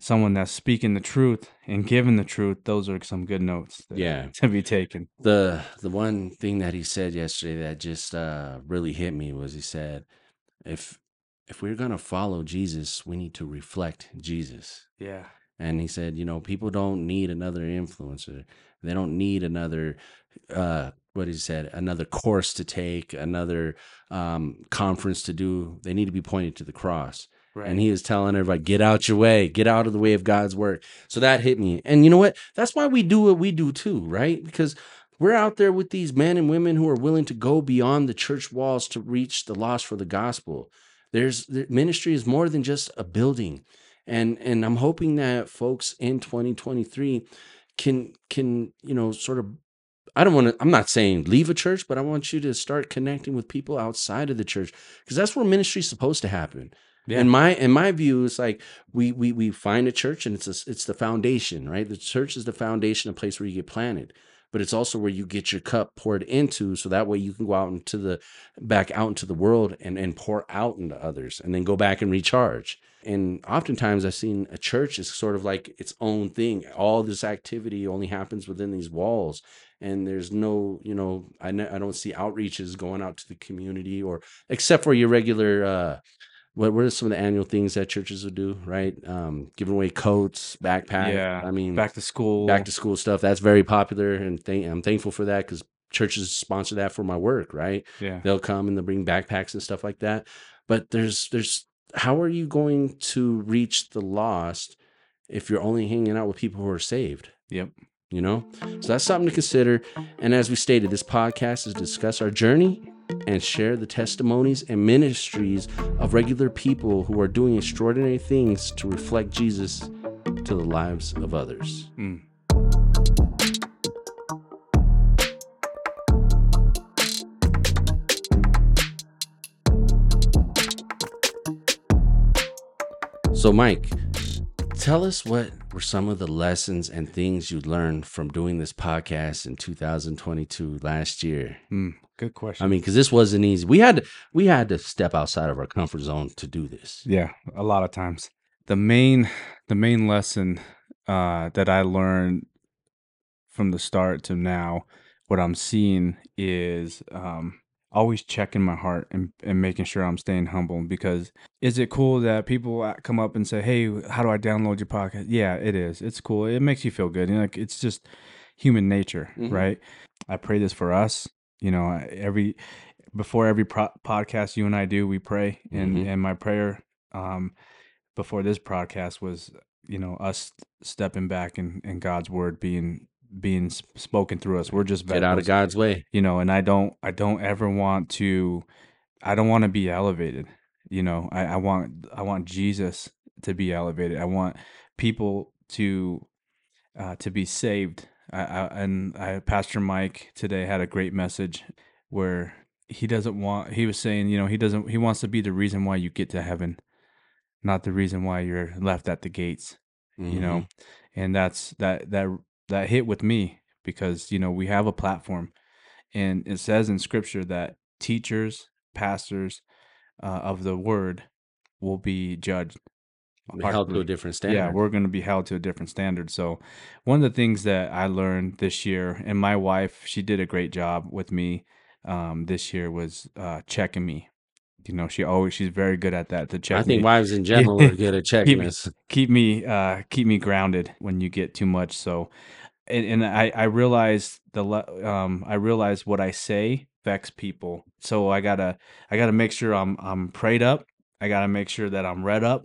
someone that's speaking the truth and giving the truth those are some good notes that- Yeah. [laughs] to be taken the the one thing that he said yesterday that just uh really hit me was he said if if we're gonna follow jesus we need to reflect jesus yeah and he said you know people don't need another influencer they don't need another uh what he said another course to take another um conference to do they need to be pointed to the cross right and he is telling everybody, get out your way, get out of the way of God's work. So that hit me. And you know what? That's why we do what we do too, right? Because we're out there with these men and women who are willing to go beyond the church walls to reach the lost for the gospel. There's the ministry is more than just a building. And and I'm hoping that folks in 2023 can can, you know, sort of I don't want to I'm not saying leave a church, but I want you to start connecting with people outside of the church because that's where ministry is supposed to happen. Yeah. In my in my view, it's like we we we find a church and it's a, it's the foundation, right? The church is the foundation, a place where you get planted, but it's also where you get your cup poured into, so that way you can go out into the back out into the world and and pour out into others, and then go back and recharge. And oftentimes, I've seen a church is sort of like its own thing. All this activity only happens within these walls, and there's no, you know, I don't see outreaches going out to the community or except for your regular. uh what are some of the annual things that churches would do, right? Um, giving away coats, backpacks. Yeah, I mean, back to school back to school stuff. That's very popular, and th- I'm thankful for that because churches sponsor that for my work, right? yeah They'll come and they'll bring backpacks and stuff like that. But there's there's how are you going to reach the lost if you're only hanging out with people who are saved? yep You know, so that's something to consider. And as we stated, this podcast is to discuss our journey and share the testimonies and ministries of regular people who are doing extraordinary things to reflect Jesus to the lives of others. Mm. So, Mike, tell us what were some of the lessons and things you learned from doing this podcast in 2022 last year. Mm. Good question I mean, because this wasn't easy. We had to, we had to step outside of our comfort zone to do this. Yeah, a lot of times. The main the main lesson uh that I learned from the start to now, what I'm seeing is um always checking my heart and, and making sure I'm staying humble because is it cool that people come up and say, Hey, how do I download your podcast? Yeah, it is. It's cool. It makes you feel good. You know, like it's just human nature, Mhm. right? I pray this for us. You know, every before every pro- podcast you and I do, we pray, and Mhm. and my prayer um, before this podcast was, you know, us stepping back and, and God's word being being spoken through us. We're just Get out of God's way. you know. And I don't I don't ever want to, I don't want to be elevated. You know, I, I want I want Jesus to be elevated. I want people to uh, to be saved. I, I, and I, Pastor Mike today had a great message where he doesn't want. He was saying, you know, he doesn't. He wants to be the reason why you get to heaven, not the reason why you're left at the gates. You know, Mm-hmm. and that's that that that hit with me because you know we have a platform, and it says in Scripture that teachers, pastors uh, of the word will be judged. Held to a different standard. Yeah, we're going to be held to a different standard. So, one of the things that I learned this year, and my wife, she did a great job with me um, this year, was uh, checking me. You know, she always she's very good at that to check I think me, wives in [laughs] general are good at checking Keep- us. keep me uh, keep me grounded when you get too much. So, and, and I I realized the um I realized what I say affects people. So I gotta I gotta make sure I'm I'm prayed up. I gotta make sure that I'm read up,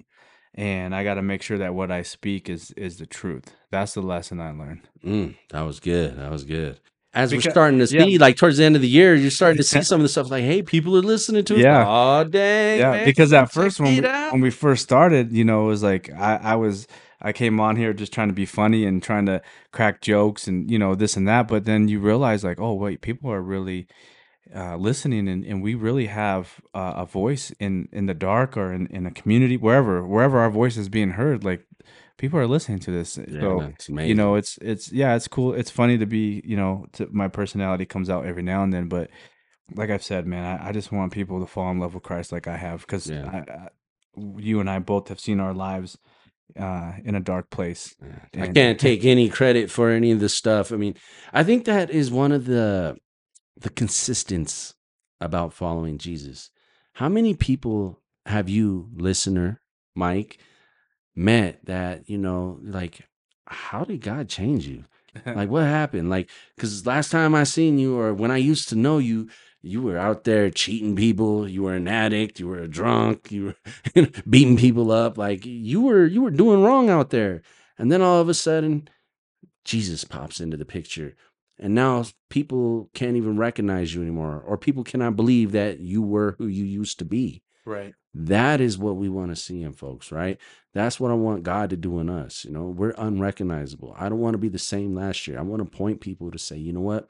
and I gotta make sure that what I speak is is the truth. That's the lesson I learned. Mm, that was good. That was good. As we're starting to yeah. see, like towards the end of the year, you're starting to see [laughs] some of the stuff like, hey, people are listening to us. Yeah. Oh, dang. yeah, man, because at first when we, out. when we first started, you know, it was like I, I was I came on here just trying to be funny and trying to crack jokes and you know this and that. But then you realize like, oh wait, people are really uh, listening and, and we really have uh, a voice in in the dark or in, in a community wherever wherever our voice is being heard like people are listening to this Yeah, so man, it's amazing. you know it's it's yeah it's cool it's funny to be you know to, my personality comes out every now and then but like i've said man i, I just want people to fall in love with christ like i have because Yeah. I, I, you and i both have seen our lives uh in a dark place I And- can't take any credit for any of this stuff. I mean, I think that is one of the the consistence about following Jesus. How many people have you, listener, Mike, met that, you know, like how did God change you? [laughs] Like what happened? Like cuz last time I seen you or when I used to know you, you were out there cheating people, you were an addict, you were a drunk, you were [laughs] beating people up, like you were you were doing wrong out there. And then all of a sudden Jesus pops into the picture. And now people can't even recognize you anymore or people cannot believe that you were who you used to be. right That is what we want to see in folks, right? That's what I want God to do in us. You know, we're unrecognizable. I don't want to be the same last year. I want to point people to say, you know what?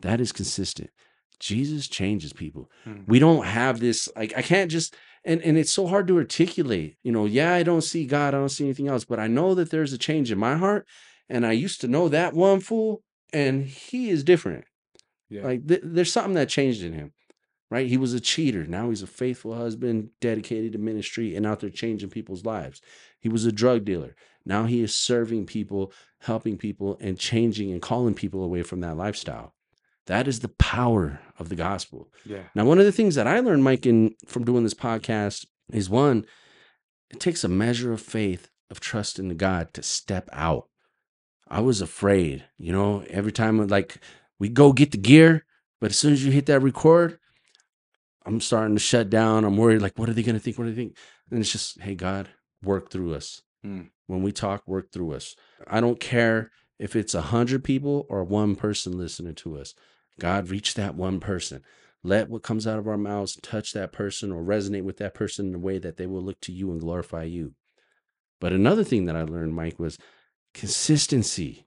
That is consistent. Jesus changes people. Hmm. We don't have this, like, I can't just, and, and it's so hard to articulate. You know, yeah, I don't see God, I don't see anything else, but I know that there's a change in my heart. And I used to know that one fool, and he is different. yeah Like th- there's something that changed in him, right? He was a cheater. Now he's a faithful husband, dedicated to ministry, and out there changing people's lives. He was a drug dealer. Now he is serving people, helping people, and changing and calling people away from that lifestyle. That is the power of the gospel. yeah Now, one of the things that I learned, Mike, in from doing this podcast is one, it takes a measure of faith of trust in God to step out. I was afraid, you know, every time like we go get the gear, but as soon as you hit that record, I'm starting to shut down. I'm worried, like, what are they gonna think? What do they think? And it's just, hey, God, work through us. Hmm. When we talk, work through us. I don't care if it's a hundred people or one person listening to us. God, reach that one person. Let what comes out of our mouths touch that person or resonate with that person in a way that they will look to you and glorify you. But another thing that I learned, Mike, was consistency.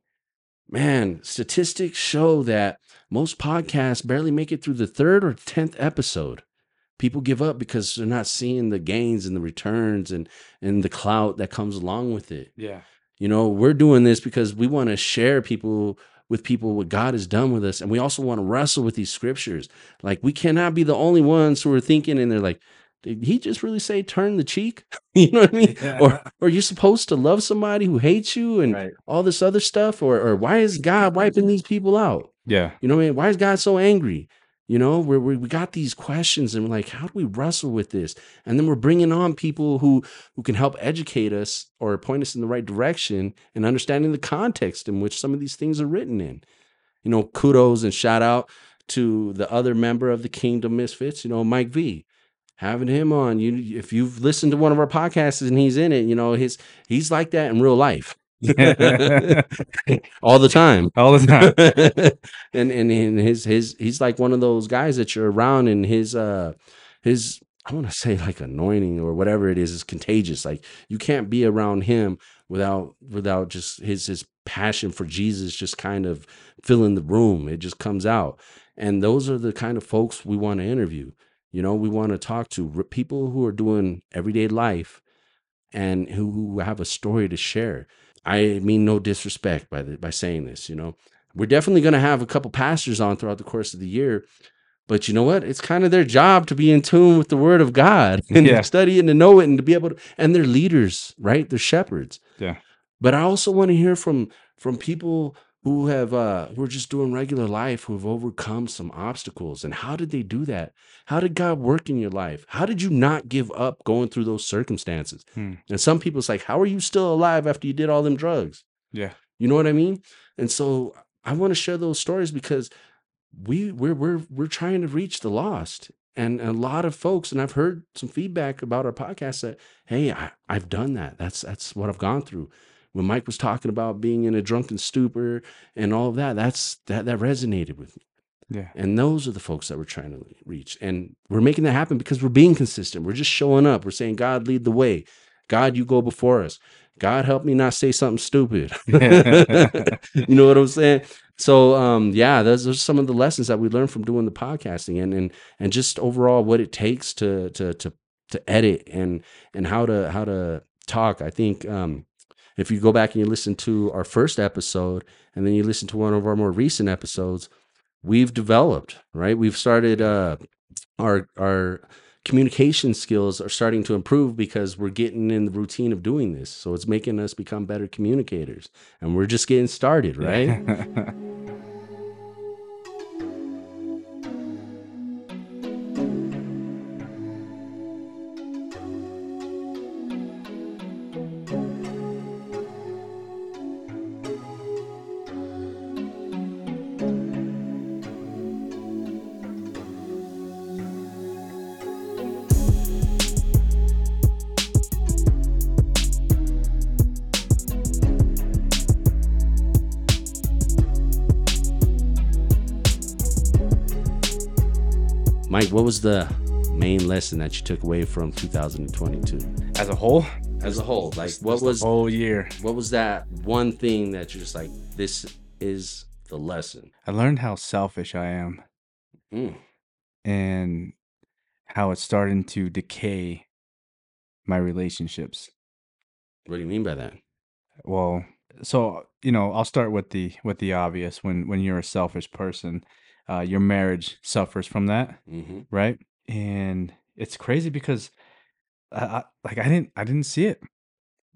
Man, statistics show that most podcasts barely make it through the third or 10th episode. People give up because they're not seeing the gains and the returns and, and the clout that comes along with it. yeah You know, we're doing this because we want to share people with people what God has done with us. And we also want to wrestle with these scriptures. Like we cannot be the only ones who are thinking and they're like, did he just really say turn the cheek? [laughs] you know what I mean? Or or you're supposed to love somebody who hates you and right all this other stuff? Or or why is God wiping these people out? yeah You know what I mean? Why is God so angry? You know, we we got these questions and we're like, how do we wrestle with this? And then we're bringing on people who who can help educate us or point us in the right direction and understanding the context in which some of these things are written in. You know, kudos and shout out to the other member of the Kingdom Misfits, you know, Mike V. Having him on, you if you've listened to one of our podcasts and he's in it, you know, his he's like that in real life. [laughs] All the time. [laughs] all the time [laughs] and, and and his his he's like one of those guys that you're around and his uh his I want to say like anointing or whatever it is is contagious. Like you can't be around him without without just his his passion for Jesus just kind of filling the room. It just comes out. And those are the kind of folks we want to interview. You know, we want to talk to people who are doing everyday life and who, who have a story to share. I mean no disrespect by the, by saying this, you know. We're definitely going to have a couple pastors on throughout the course of the year. But you know what? It's kind of their job to be in tune with the word of God [laughs] and Yeah. to study and to know it and to be able to and they're leaders, right? They're shepherds. Yeah. But I also want to hear from from people who have uh who are just doing regular life, who have overcome some obstacles. And how did they do that? How did God work in your life? How did you not give up going through those circumstances? Hmm. And some people it's like, how are you still alive after you did all them drugs? yeah You know what I mean? And so I want to share those stories because we we're we're we're trying to reach the lost. And a lot of folks, and I've heard some feedback about our podcast that, hey, I, I've done that. That's that's what I've gone through. When Mike was talking about being in a drunken stupor and all of that, that's that that resonated with me. yeah And those are the folks that we're trying to reach. And we're making that happen because we're being consistent. We're just showing up. We're saying, God, lead the way. God, you go before us. God help me not say something stupid. [laughs] you know what I'm saying? So um, yeah, those are some of the lessons that we learned from doing the podcasting and and and just overall what it takes to to to to edit and and how to how to talk. I think um, if you go back and you listen to our first episode and then you listen to one of our more recent episodes, we've developed right. We've started uh, our our communication skills are starting to improve because we're getting in the routine of doing this. So it's making us become better communicators. And we're just getting started, right? [laughs] was the main lesson that you took away from 2022 As a whole, as a whole? Like, Just- what just the was whole year? what was that one thing that you're just like, this is the lesson? I learned how selfish I am Mm, and how it's starting to decay my relationships. what do you mean by that? Well, so you know, I'll start with the with the obvious. When when you're a selfish person, uh, your marriage suffers from that, hmm right? And it's crazy because, I, I like I didn't I didn't see it.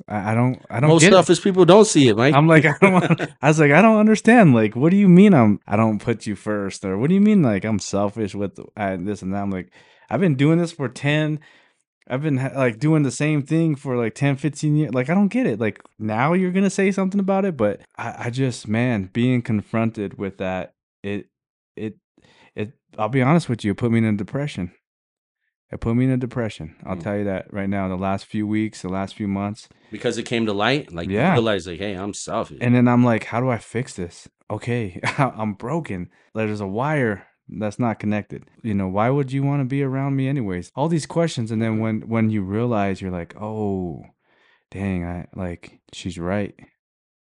I, I don't I don't Most get it. selfish people don't see it, Mike. I'm like I don't. want- [laughs] I was like I don't understand. Like, what do you mean I'm I don't put you first, or what do you mean like I'm selfish with uh, this and that? I'm like I've been doing this for ten. I've been like doing the same thing for like 10, 15 years. Like I don't get it. Like now you're gonna say something about it, but I, I just man being confronted with that it it it. I'll be honest with you, it put me in a depression. It put me in a depression. I'll Mm. tell you that right now. The last few weeks, the last few months, because it came to light. Like, Yeah. you realize, like, hey, I'm selfish. and then I'm like, how do I fix this? Okay, [laughs] I'm broken. There's a wire that's not connected. You know, why would you want to be around me anyways? All these questions and then when when you realize you're like, "Oh, dang, I like she's right."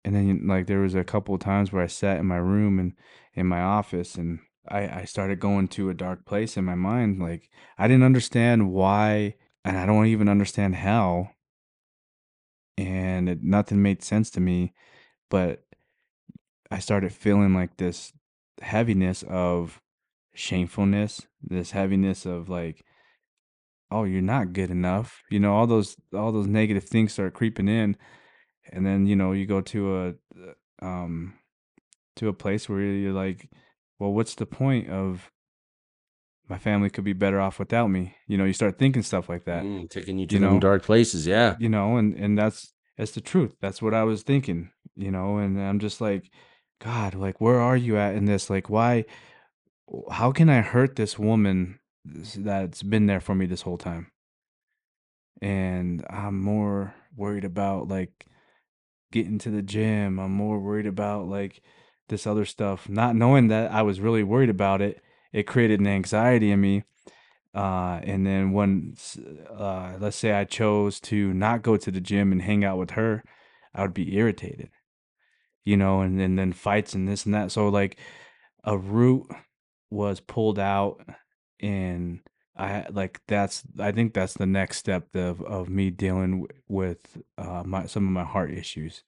And then like there was a couple of times where I sat in my room and in my office and I I started going to a dark place in my mind like I didn't understand why and I don't even understand how and it, nothing made sense to me but I started feeling like this heaviness of shamefulness, this heaviness of like, oh, you're not good enough. You know, all those all those negative things start creeping in, and then you know you go to a uh, um to a place where you're like, well, what's the point of my family could be better off without me? You know, you start thinking stuff like that Mm, taking you to you know? dark places. Yeah. you know and and that's that's the truth that's what i was thinking you know and i'm just like god like where are you at in this like why how can i hurt this woman that's been there for me this whole time and i'm more worried about like getting to the gym i'm more worried about like this other stuff not knowing that i was really worried about it it created an anxiety in me uh, and then when, uh, let's say I chose to not go to the gym and hang out with her, I would be irritated, you know, and, and then fights and this and that. So like a root was pulled out and I like that's I think that's the next step of of me dealing w- with uh my some of my heart issues.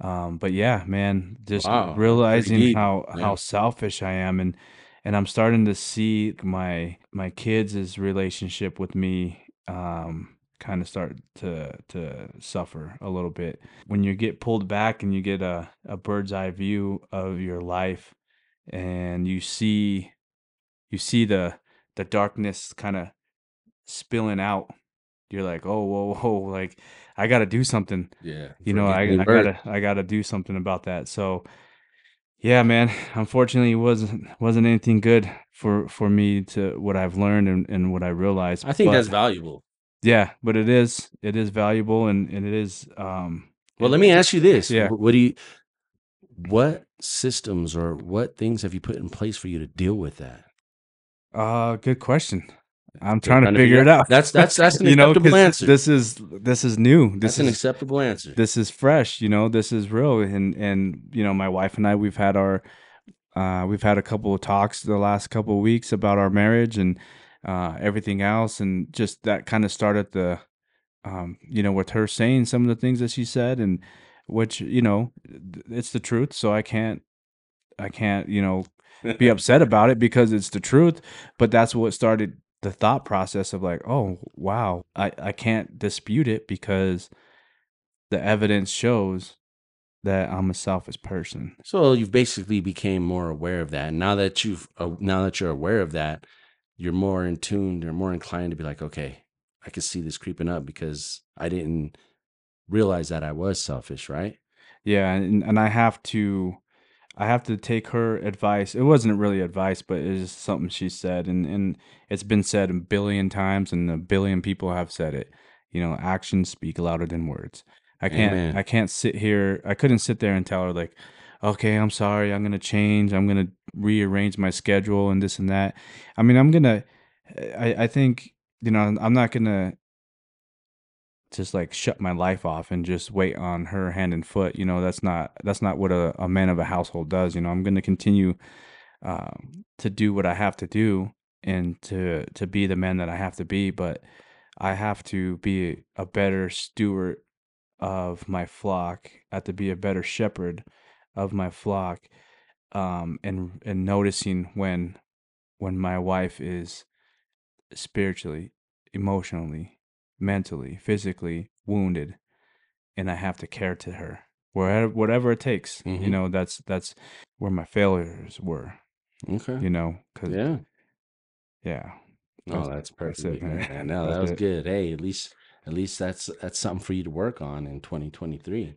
Um but yeah, man, just Wow, pretty realizing deep. how Yeah. how selfish I am and and I'm starting to see my my kids' relationship with me um kind of start to to suffer a little bit. When you get pulled back and you get a a bird's eye view of your life and you see you see the the darkness kind of spilling out you're like oh whoa [laughs] whoa like i gotta do something Yeah. you know I, I gotta i gotta do something about that so yeah man unfortunately it wasn't wasn't anything good for for me to what i've learned and, and what i realized I think but- that's valuable. yeah but it is it is valuable and and it is um Well, let me ask you this. Yeah. What do you what systems or what things have you put in place for you to deal with that? Uh, good question. I'm trying to figure it out. That's that's that's [laughs] an you know, acceptable 'cause answer. this is this is new. that's This an acceptable answer. this is fresh. You know, this is real. And and you know, my wife and I, we've had our uh, we've had a couple of talks the last couple of weeks about our marriage and uh, everything else, and just that kind of started the, um, you know, with her saying some of the things that she said, and which you know, it's the truth. So I can't, I can't, you know, be [laughs] upset about it because it's the truth. But that's what started the thought process of like, oh wow, I I can't dispute it because the evidence shows that I'm a selfish person. So you've basically became more aware of that. And now that you've uh, now that you're aware of that, you're more in tune. You're more inclined to be like, okay, I can see this creeping up because I didn't realize that I was selfish, right? Yeah, and and I have to I have to take her advice. It wasn't really advice, but it's just something she said and and it's been said a billion times and a billion people have said it. You know, actions speak louder than words. I can't Amen. I can't sit here. I couldn't sit there and tell her like, "Okay, I'm sorry. I'm going to change. I'm going to rearrange my schedule and this and that." I mean, I'm going to I I think, you know, I'm not going to just like shut my life off and just wait on her hand and foot you know that's not that's not what a, a man of a household does you know? I'm going to continue um, to do what i have to do and to to be the man that i have to be but i have to be a better steward of my flock i have to be a better shepherd of my flock um and and noticing when when my wife is spiritually emotionally mentally, physically wounded, and I have to care to her wherever whatever it takes. You Mhm. know, that's that's where my failures were. Okay. You know, because yeah. Yeah. No, That's- that's that's it, perfect. man. No, that was it. good. Hey, at least at least that's that's something for you to work on in 2023.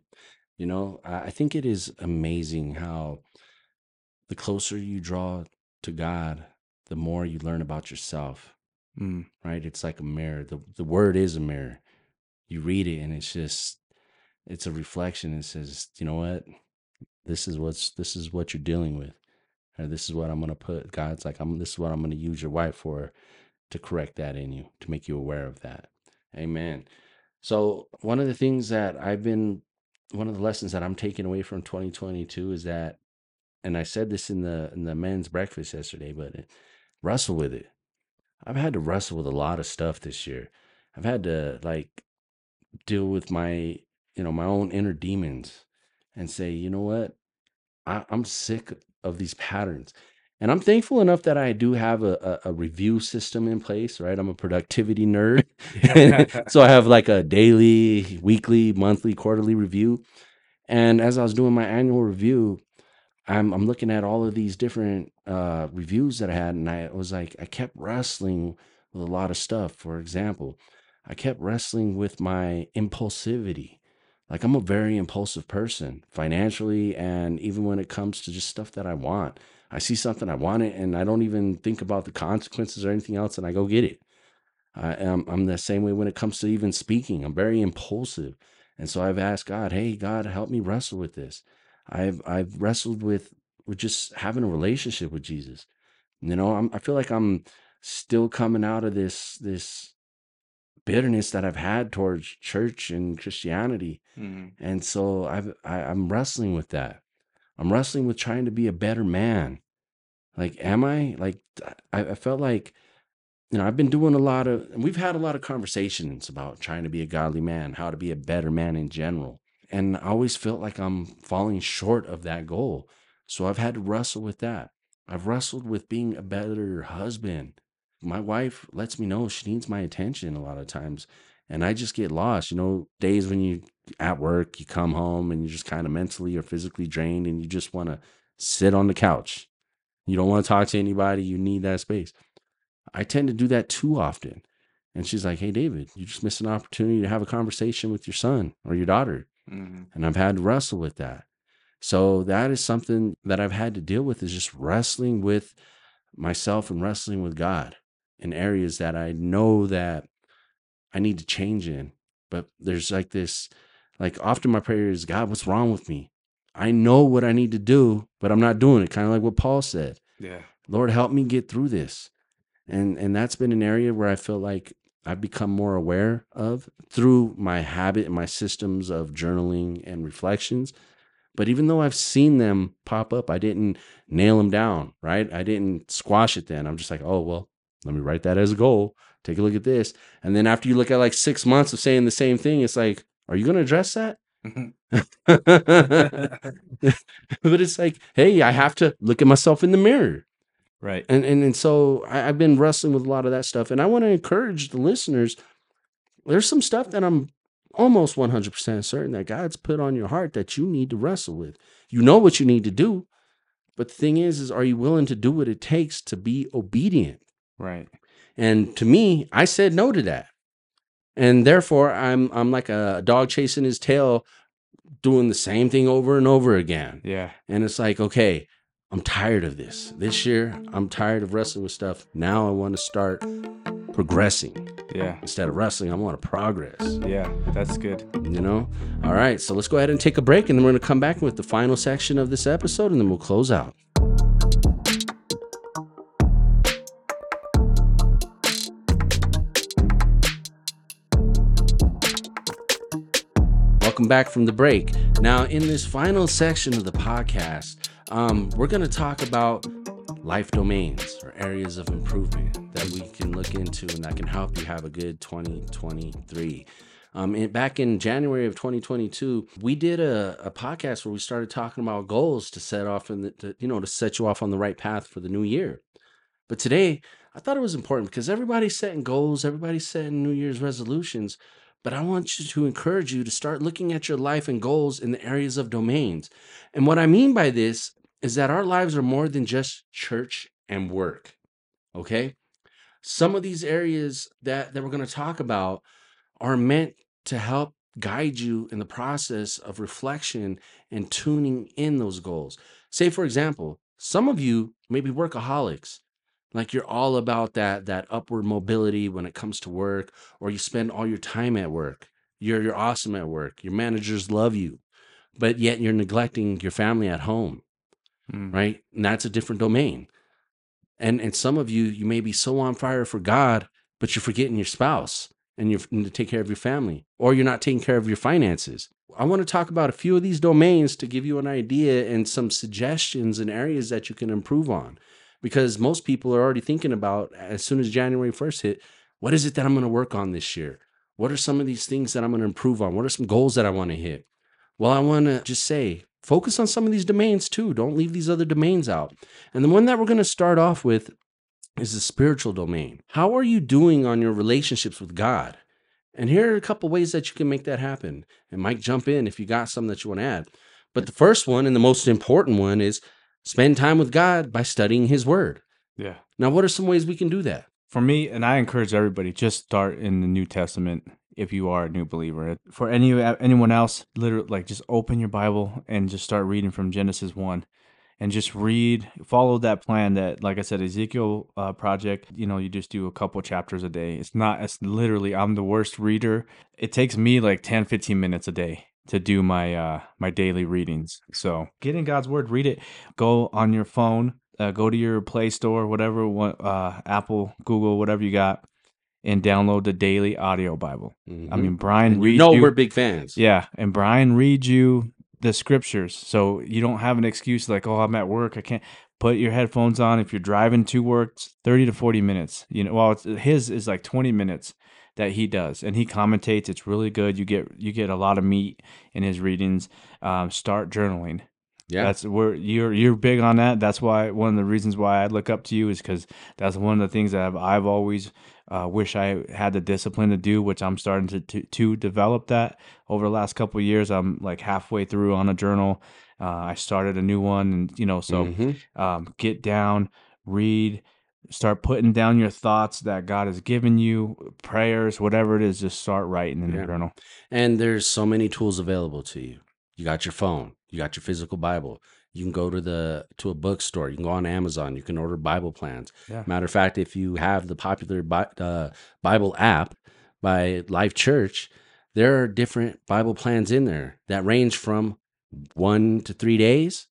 You know, I think it is amazing how the closer you draw to God, the more you learn about yourself. Mm, Right? It's like a mirror. The the word is a mirror. You read it and it's just it's a reflection. It says, you know what? This is what's this is what you're dealing with. Or this is what I'm gonna put. God's like, I'm this is what I'm gonna use your wife for to correct that in you, to make you aware of that. Amen. So one of the things that I've been one of the lessons that I'm taking away from 2022 is that, and I said this in the in the men's breakfast yesterday, but it, wrestle with it. I've had to wrestle with a lot of stuff this year. I've had to like deal with my you know my own inner demons and say, you know what, I, I'm sick of these patterns. And I'm thankful enough that I do have a, a, a review system in place, right? I'm a productivity nerd. [laughs] so I have like a daily, weekly, monthly, quarterly review. And as I was doing my annual review, I'm I'm looking at all of these different uh reviews that I had, and I was like, I kept wrestling with a lot of stuff. For example, I kept wrestling with my impulsivity. Like I'm a very impulsive person financially and even when it comes to just stuff that I want. I see something I want it and I don't even think about the consequences or anything else and I go get it. I am I'm the same way when it comes to even speaking. I'm very impulsive. And so I've asked God, "Hey God, help me wrestle with this." I've I've wrestled with with just having a relationship with Jesus. You know, I'm I feel like I'm still coming out of this this bitterness that I've had towards church and Christianity. mm, And so I've I, I'm wrestling with that. I'm wrestling with trying to be a better man. Like, am I like I, I felt like you know, I've been doing a lot of and we've had a lot of conversations about trying to be a godly man, how to be a better man in general. And I always felt like I'm falling short of that goal. So I've had to wrestle with that. I've wrestled with being a better husband. My wife lets me know she needs my attention a lot of times. And I just get lost. You know, days when you at work, you come home and you're just kind of mentally or physically drained and you just want to sit on the couch. You don't want to talk to anybody. You need that space. I tend to do that too often. And she's like, Hey, David, you just missed an opportunity to have a conversation with your son or your daughter. Mm, And I've had to wrestle with that. So that is something that I've had to deal with is just wrestling with myself and wrestling with God in areas that I know that I need to change in. But there's like this, like often my prayer is, God, what's wrong with me? I know what I need to do, but I'm not doing it. Kind of like what Paul said. yeah. Lord, help me get through this. and and that's been an area where I feel like I've become more aware of through my habit and my systems of journaling and reflections. But even though I've seen them pop up, I didn't nail them down, right? I didn't squash it then. I'm just like, oh, well, let me write that as a goal. Take a look at this. And then after you look at like six months of saying the same thing, it's like, are you going to address that? Mm-hmm. [laughs] but it's like, hey, I have to look at myself in the mirror. Right. And and, and so I, I've been wrestling with a lot of that stuff. And I want to encourage the listeners. There's some stuff that I'm almost 100% certain that God's put on your heart that you need to wrestle with. You know what you need to do. But the thing is, is are you willing to do what it takes to be obedient? Right. And to me, I said no to that. And therefore, I'm I'm like a dog chasing his tail, doing the same thing over and over again. Yeah. And it's like, okay, I'm tired of this. This year, I'm tired of wrestling with stuff. Now I want to start progressing. Yeah. Instead of wrestling, I want to progress. Yeah. That's good. You know? All right. So let's go ahead and take a break and then we're going to come back with the final section of this episode and then we'll close out. Welcome back from the break. Now, in this final section of the podcast, um, we're going to talk about life domains or areas of improvement that we can look into and that can help you have a good 2023. Um, back in January of 2022, we did a, a podcast where we started talking about goals to set off and to, you know to set you off on the right path for the new year. But today, I thought it was important because everybody's setting goals, everybody's setting New Year's resolutions. But I want you to encourage you to start looking at your life and goals in the areas of domains. And what I mean by this is that our lives are more than just church and work. Okay? Some of these areas that, that we're going to talk about are meant to help guide you in the process of reflection and tuning in those goals. Say, for example, some of you may be workaholics. Like you're all about that that upward mobility when it comes to work, or you spend all your time at work. You're you're awesome at work. Your managers love you, but yet you're neglecting your family at home Mm. right? And that's a different domain. And and some of you, you may be so on fire for God, but you're forgetting your spouse and you're to take care of your family, or you're not taking care of your finances. I want to talk about a few of these domains to give you an idea and some suggestions and areas that you can improve on. Because most people are already thinking about as soon as January 1st hit, what is it that I'm going to work on this year? What are some of these things that I'm going to improve on? What are some goals that I want to hit? Well, I want to just say focus on some of these domains too. Don't leave these other domains out. And the one that we're going to start off with is the spiritual domain. How are you doing on your relationships with God? And here are a couple ways that you can make that happen. And Mike, jump in if you got some that you want to add. But the first one and the most important one is spend time with God by studying His Word. Yeah. Now, what are some ways we can do that? For me, and I encourage everybody, just start in the New Testament if you are a new believer. For any anyone else, literally, like just open your Bible and just start reading from Genesis one, and just read, follow that plan that, like I said, Ezekiel uh, project. You know, you just do a couple chapters a day. It's not. It's literally. I'm the worst reader. It takes me like 10, 15 minutes a day to do my uh my daily readings. So get in God's word, read it. Go on your phone, uh, go to your Play Store, whatever, uh, Apple, Google, whatever you got, and download the daily audio Bible. I Mhm. mean, Brian And reads you know you, we're big fans. yeah, and Brian reads you the scriptures, so you don't have an excuse like, "Oh, I'm at work, I can't." Put your headphones on. If you're driving to work, thirty to forty minutes. You know, well, it's, his is like twenty minutes that he does, and he commentates. It's really good. You get you get a lot of meat in his readings. Um, start journaling. Yeah. That's where you're you're big on that. That's why one of the reasons why I look up to you is because that's one of the things that I've, I've always uh, wish I had the discipline to do, which I'm starting to to, to develop that over the last couple of years. I'm like halfway through on a journal. Uh, I started a new one, and you know, so Mhm. um, get down, read, start putting down your thoughts that God has given you, prayers, whatever it is. Just start writing in Yeah. the journal. And there's so many tools available to you. You got your phone, you got your physical Bible. You can go to the to a bookstore. You can go on Amazon. You can order Bible plans. Yeah. Matter of fact, if you have the popular Bi- uh, Bible app by Life Church, there are different Bible plans in there that range from one to three days,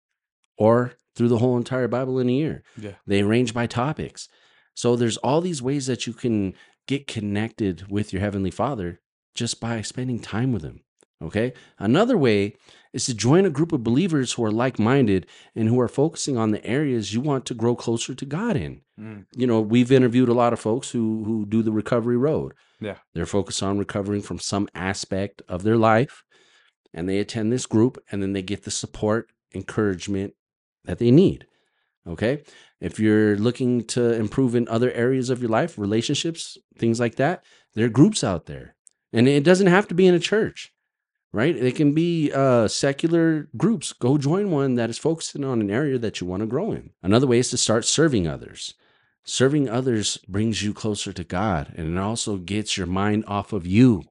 or through the whole entire Bible in a year. Yeah. They range by topics. So there's all these ways that you can get connected with your heavenly Father just by spending time with him. Okay? Another way is to join a group of believers who are like-minded and who are focusing on the areas you want to grow closer to God in. Mm. You know, we've interviewed a lot of folks who who do the recovery road. Yeah. They're focused on recovering from some aspect of their life and they attend this group and then they get the support, encouragement that they need. Okay? If you're looking to improve in other areas of your life, relationships, things like that, there are groups out there. And it doesn't have to be in a church, right? It can be uh, secular groups. Go join one that is focusing on an area that you want to grow in. Another way is to start serving others. Serving others brings you closer to God and it also gets your mind off of you.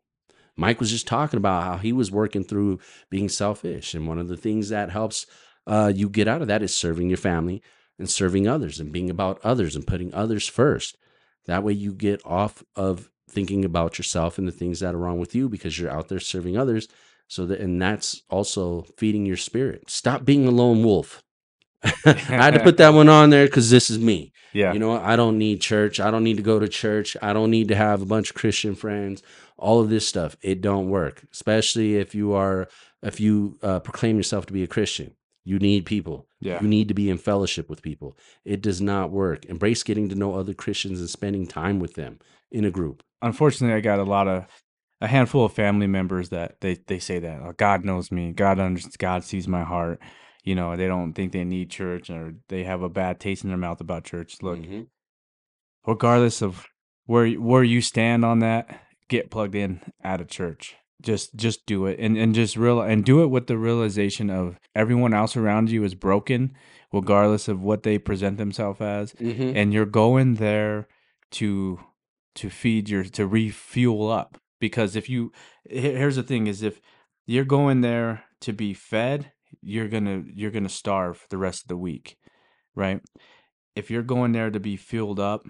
Mike was just talking about how he was working through being selfish. And one of the things that helps uh, you get out of that is serving your family and serving others and being about others and putting others first. That way you get off of thinking about yourself and the things that are wrong with you because you're out there serving others. So that, and that's also feeding your spirit. Stop being a lone wolf. [laughs] I had to put that one [laughs] on there because this is me. Yeah. You know. I don't need church. I don't need to go to church. I don't need to have a bunch of Christian friends. All of this stuff, it don't work. Especially if you are, if you uh, proclaim yourself to be a Christian. You need people. Yeah. You need to be in fellowship with people. It does not work. Embrace getting to know other Christians and spending time with them in a group. Unfortunately, I got a lot of a handful of family members that they they say that oh, God knows me, God understands, God sees my heart. You know, they don't think they need church or they have a bad taste in their mouth about church. Look, Mhm. regardless of where where you stand on that, get plugged in at a church. Just just do it and and just real and do it with the realization of everyone else around you is broken, regardless of what they present themselves as, Mhm. and you're going there to to feed your to refuel up because if you here's the thing is if you're going there to be fed you're gonna you're gonna starve the rest of the week right? If you're going there to be filled up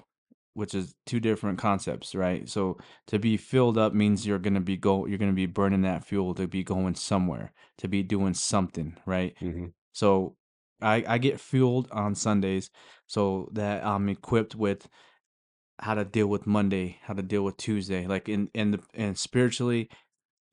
which is two different concepts right? So to be filled up means you're gonna be go you're gonna be burning that fuel to be going somewhere to be doing something right? Mhm. so I, I get fueled on Sundays so that I'm equipped with how to deal with Monday, how to deal with Tuesday. Like in in the and spiritually,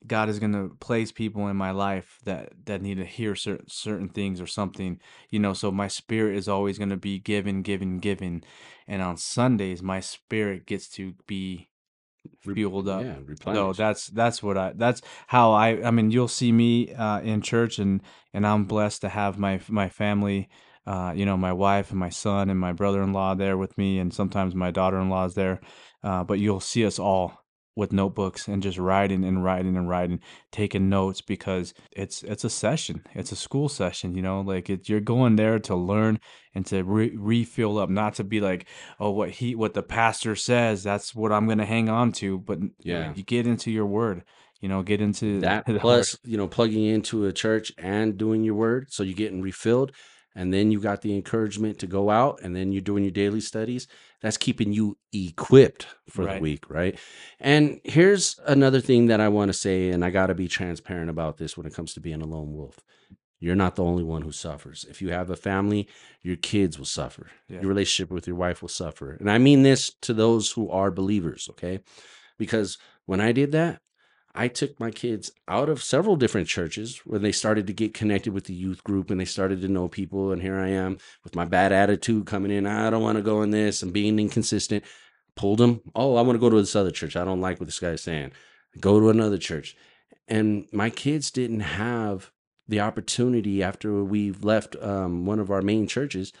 God is gonna place people in my life that that need to hear certain certain things or something, you know. So my spirit is always gonna be given, given, given, and on Sundays my spirit gets to be fueled up. Yeah, So replenish. that's that's what I that's how I I mean you'll see me uh, in church and and I'm blessed to have my my family uh, you know my wife and my son and my brother-in-law there with me and sometimes my daughter-in-law is there uh, but you'll see us all with notebooks and just writing and writing and writing taking notes because it's it's a session it's a school session you know like it, you're going there to learn and to re- refill up not to be like oh what he what the pastor says that's what i'm going to hang on to but Yeah. you get into your word you know get into that [laughs] word. plus you know plugging into a church and doing your word so you're getting refilled and then you got the encouragement to go out and then you're doing your daily studies that's keeping you equipped for the week right? And here's another thing that i want to say and i got to be transparent about this when it comes to being a lone wolf. You're not the only one who suffers. If you have a family your kids will suffer. Yeah. your relationship with your wife will suffer. And i mean this to those who are believers okay? Because when i did that I took my kids out of several different churches when they started to get connected with the youth group and they started to know people. And here I am with my bad attitude coming in. I don't want to go in this and being inconsistent. Pulled them. Oh, I want to go to this other church. I don't like what this guy's saying. Go to another church. And my kids didn't have the opportunity after we left um, one of our main churches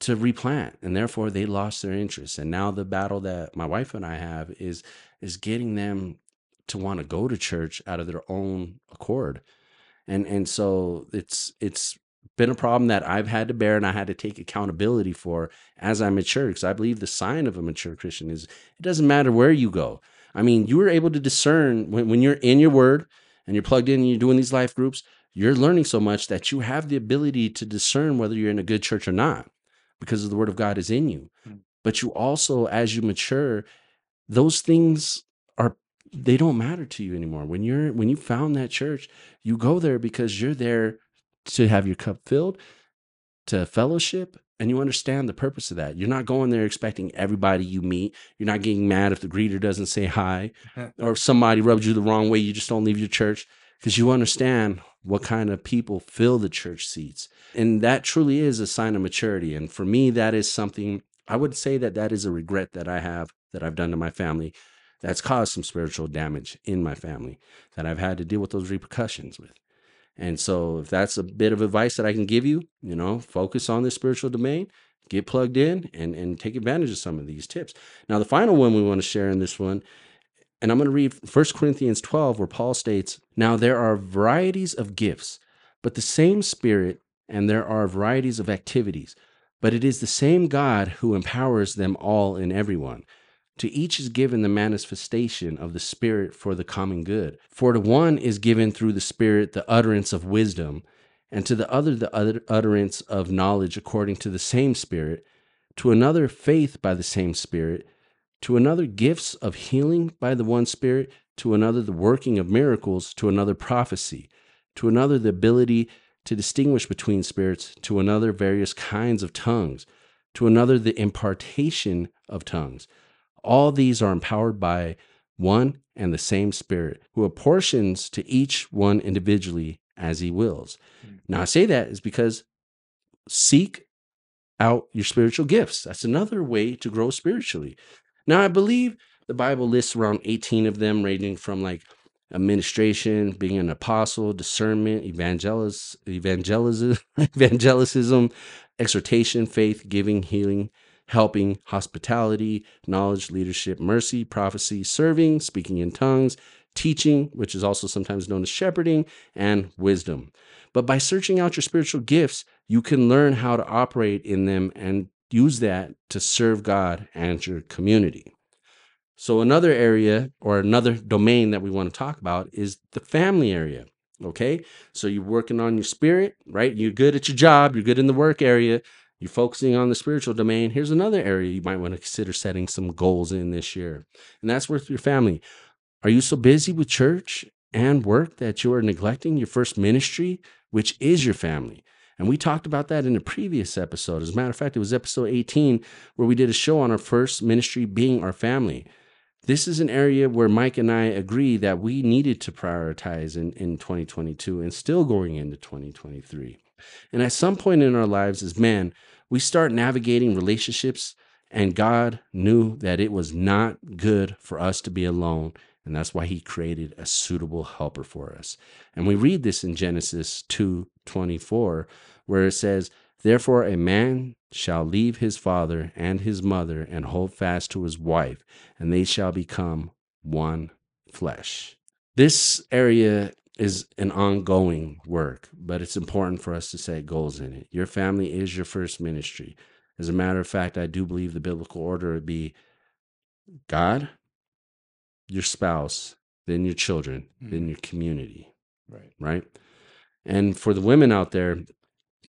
to replant and therefore they lost their interest and now the battle that my wife and i have is is getting them to want to go to church out of their own accord and and so it's it's been a problem that i've had to bear and i had to take accountability for as i mature because i believe the sign of a mature christian is it doesn't matter where you go i mean you are able to discern when, when you're in your word and you're plugged in and you're doing these life groups you're learning so much that you have the ability to discern whether you're in a good church or not because the word of God is in you. Mm. But you also, as you mature, those things they don't matter to you anymore. When you're when you found that church, you go there because you're there to have your cup filled, to fellowship, and you understand the purpose of that. You're not going there expecting everybody you meet. You're not getting mad if the greeter doesn't say hi [laughs] or if somebody rubs you the wrong way, you just don't leave your church because you understand what kind of people fill the church seats. And that truly is a sign of maturity. And for me, that is something I would say that that is a regret that I have that I've done to my family that's caused some spiritual damage in my family that I've had to deal with those repercussions with. And so, if that's a bit of advice that I can give you, you know, focus on the spiritual domain, get plugged in, and and take advantage of some of these tips. Now, the final one we want to share in this one, and I'm going to read 1 Corinthians 12, where Paul states, "Now there are varieties of gifts, but the same Spirit, and there are varieties of activities, but it is the same God who empowers them all in everyone." To each is given the manifestation of the Spirit for the common good. For to one is given through the Spirit the utterance of wisdom, and to the other the utterance of knowledge according to the same Spirit, to another faith by the same Spirit, to another gifts of healing by the one Spirit, to another the working of miracles, to another prophecy, to another the ability to distinguish between spirits, to another various kinds of tongues, to another the impartation of tongues all these are empowered by one and the same Spirit, who apportions to each one individually as he wills. Mm-hmm. Now, I say that is because seek out your spiritual gifts. That's another way to grow spiritually. Now, I believe the Bible lists around 18 of them, ranging from like administration, being an apostle, discernment, evangelis, [laughs] evangelism, evangelicism, exhortation, faith, giving, healing, helping, hospitality, knowledge, leadership, mercy, prophecy, serving, speaking in tongues, teaching, which is also sometimes known as shepherding, and wisdom. But by searching out your spiritual gifts, you can learn how to operate in them and use that to serve God and your community. So, another area or another domain that we want to talk about is the family area. Okay. So, you're working on your spirit, right? You're good at your job, you're good in the work area you're focusing on the spiritual domain, here's another area you might want to consider setting some goals in this year. And that's with your family. Are you so busy with church and work that you are neglecting your first ministry, which is your family? And we talked about that in a previous episode. As a matter of fact, it was episode 18 where we did a show on our first ministry being our family. This is an area where Mike and I agree that we needed to prioritize in, in 2022 and still going into 2023. And at some point in our lives, as men, we start navigating relationships, and God knew that it was not good for us to be alone. And that's why he created a suitable helper for us. And we read this in Genesis 2 24, where it says, Therefore, a man shall leave his father and his mother and hold fast to his wife, and they shall become one flesh. This area is an ongoing work, but it's important for us to set goals in it. Your family is your first ministry. As a matter of fact, I do believe the biblical order would be God, your spouse, then your children, mm-hmm. then your community. Right. Right. And for the women out there,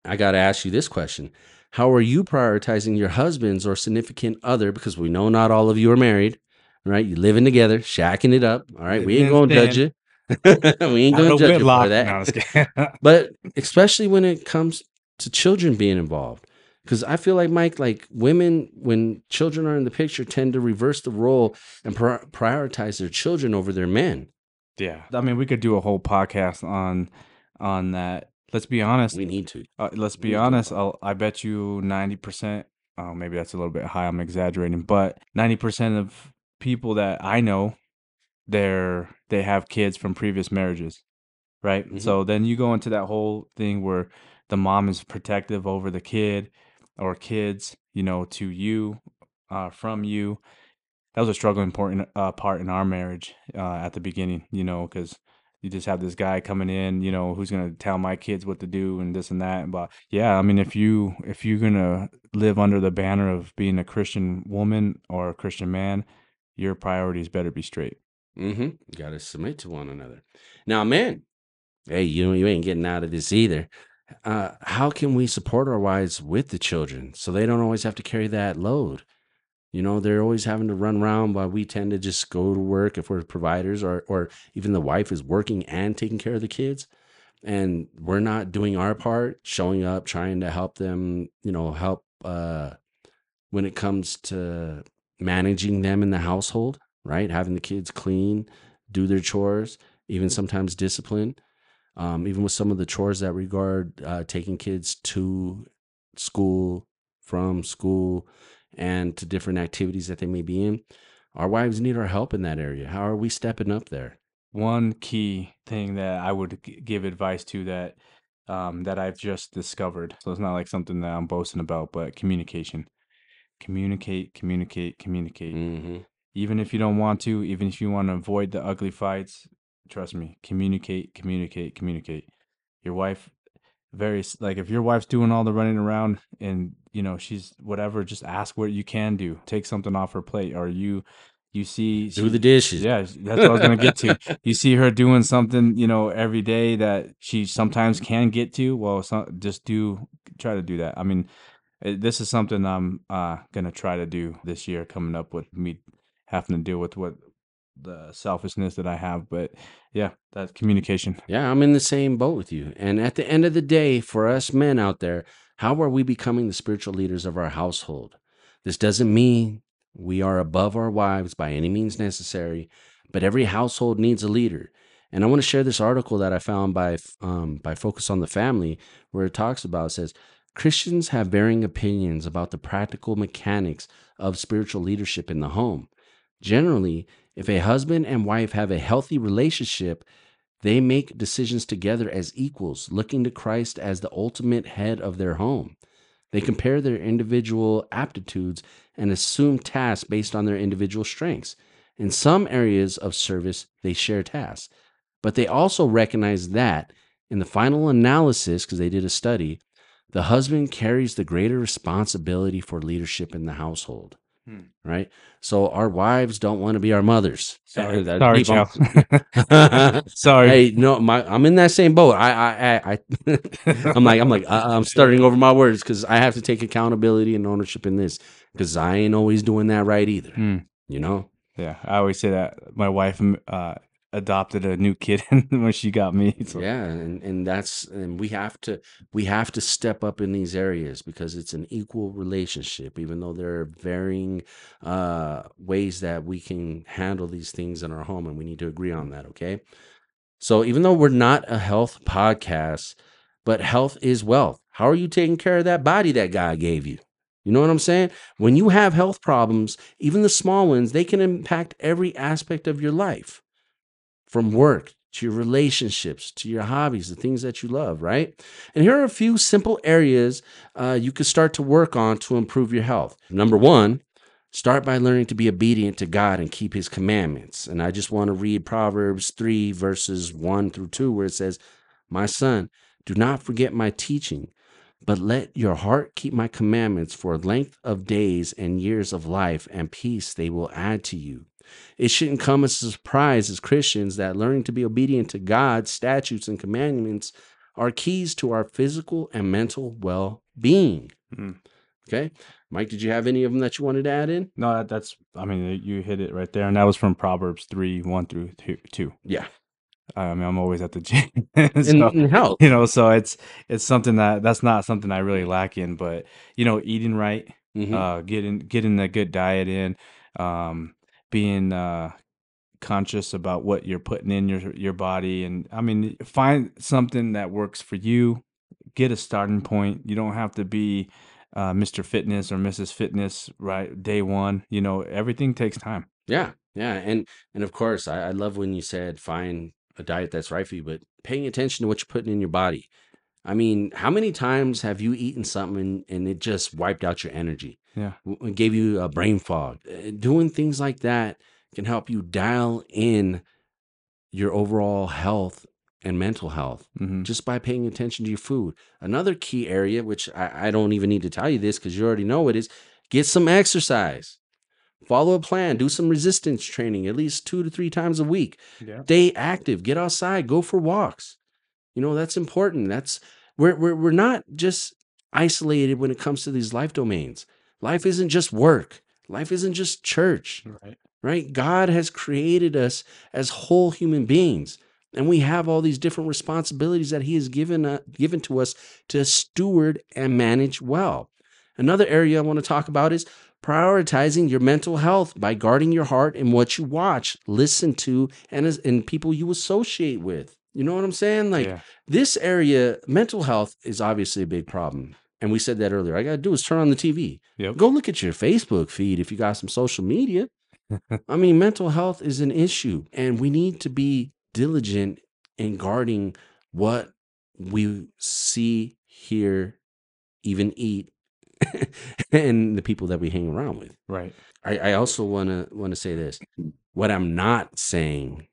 I got to ask you this question How are you prioritizing your husbands or significant other? Because we know not all of you are married, right? You're living together, shacking it up. All right. We ain't going to judge you. [laughs] we ain't gonna judge you for that. No, [laughs] but especially when it comes to children being involved, because I feel like Mike, like women, when children are in the picture, tend to reverse the role and prioritize their children over their men. Yeah, I mean, we could do a whole podcast on on that. Let's be honest. We need to. Uh, let's be honest. I'll, I bet you ninety percent. Oh, maybe that's a little bit high. I'm exaggerating, but ninety percent of people that I know they're they have kids from previous marriages, right? Mm-hmm. So then you go into that whole thing where the mom is protective over the kid or kids, you know, to you, uh, from you. That was a struggling important uh, part in our marriage uh, at the beginning, you know, because you just have this guy coming in, you know, who's gonna tell my kids what to do and this and that. But yeah, I mean, if you if you're gonna live under the banner of being a Christian woman or a Christian man, your priorities better be straight. Mm-hmm. Got to submit to one another. Now, man, hey, you you ain't getting out of this either. Uh, how can we support our wives with the children so they don't always have to carry that load? You know, they're always having to run around while we tend to just go to work if we're providers, or or even the wife is working and taking care of the kids, and we're not doing our part, showing up, trying to help them. You know, help uh, when it comes to managing them in the household, right? Having the kids clean, do their chores, even sometimes discipline. Um, even with some of the chores that regard uh, taking kids to school, from school, and to different activities that they may be in. Our wives need our help in that area. How are we stepping up there? One key thing that I would g- give advice to that um, that I've just discovered. So it's not like something that I'm boasting about, but communication. Communicate, communicate, communicate. hmm Even if you don't want to, even if you want to avoid the ugly fights, trust me, communicate, communicate, communicate. Your wife very like if your wife's doing all the running around and you know she's whatever just ask what you can do take something off her plate or you you see Do she- the dishes. yeah that's what i was gonna get to [laughs] you see her doing something you know every day that she sometimes can get to well so, just do try to do that i mean eh, this is something i'm uh gonna try to do this year coming up with me having to deal with what the selfishness that i have but yeah that communication Yeah, I'm in the same boat with you. And at the end of the day, for us men out there, how are we becoming the spiritual leaders of our household? This doesn't mean we are above our wives by any means necessary, but every household needs a leader. And I want to share this article that I found by um, by Focus on the Family, where it talks about it says Christians have varying opinions about the practical mechanics of spiritual leadership in the home. Generally, if a husband and wife have a healthy relationship, they make decisions together as equals, looking to Christ as the ultimate head of their home. They compare their individual aptitudes and assume tasks based on their individual strengths. In some areas of service, they share tasks, but they also recognize that in the final analysis, because they did a study, the husband carries the greater responsibility for leadership in the household. Hmm. Right? So our wives don't want to be our mothers. sorry That- sorry Chow. [laughs] [laughs] sorry Hey, no, my I'm in that same boat. I, I, I, I [laughs] I'm like, I'm like, I, I'm starting over my words because I have to take accountability and ownership in this because I ain't always doing that right either. Hmm. You know? Yeah, I always say that my wife uh, adopted a new kid [laughs] when she got me. So. Yeah, and and that's and we have to we have to step up in these areas because it's an equal relationship. Even though there are varying uh, ways that we can handle these things in our home, and we need to agree on that. Okay. So even though we're not a health podcast, but health is wealth. How are you taking care of that body that God gave you? You know what I'm saying? When you have health problems, even the small ones, they can impact every aspect of your life from work to your relationships to your hobbies, the things that you love, right? And here are a few simple areas uh, you could start to work on to improve your health. Number one, start by learning to be obedient to God and keep his commandments. And I just want to read Proverbs 3, verses 1 through 2, where it says, My son, do not forget my teaching, but let your heart keep my commandments for length of days and years of life and peace they will add to you. It shouldn't come as a surprise as Christians that learning to be obedient to God's statutes and commandments are keys to our physical and mental well being. Mm. Okay. Mike, did you have any of them that you wanted to add in? No, that, that's. I mean, you hit it right there, and that was from Proverbs three one through two. two. Yeah. I mean, I'm always at the gym, In, [laughs] so, in health. you know. So it's it's something that that's not something I really lack in, but you know, eating right, Mhm. uh, getting getting a good diet in, um, being uh, conscious about what you're putting in your your body, and I mean, find something that works for you. Get a starting point. You don't have to be uh, Mr. Fitness or Mrs. Fitness right day one. You know, everything takes time. Yeah, yeah, and and of course, I, I love when you said find a diet that's right for you, but paying attention to what you're putting in your body. I mean, how many times have you eaten something and, it just wiped out your energy? Yeah. It gave you a brain fog. Uh, Doing things like that can help you dial in your overall health and mental health hmm just by paying attention to your food. Another key area, which I, I don't even need to tell you this because you already know it, is get some exercise. Follow a plan, do some resistance training at least two to three times a week. Yeah. Stay active, get outside, go for walks. You know, that's important. That's we're we're we're not just isolated when it comes to these life domains. Life isn't just work. Life isn't just church Right. right? God has created us as whole human beings, and we have all these different responsibilities that He has given uh, given to us to steward and manage well. Another area I want to talk about is prioritizing your mental health by guarding your heart and what you watch, listen to, and, as, and people you associate with. You know what I'm saying? Like yeah. this area, mental health is obviously a big problem. And we said that earlier. I got to do is turn on the TV. Yep. Go look at your Facebook feed if you got some social media. [laughs] I mean, mental health is an issue, and we need to be diligent in guarding what we see, hear, even eat, [laughs] and the people that we hang around with. Right. I, I also want to want to say this. What I'm not saying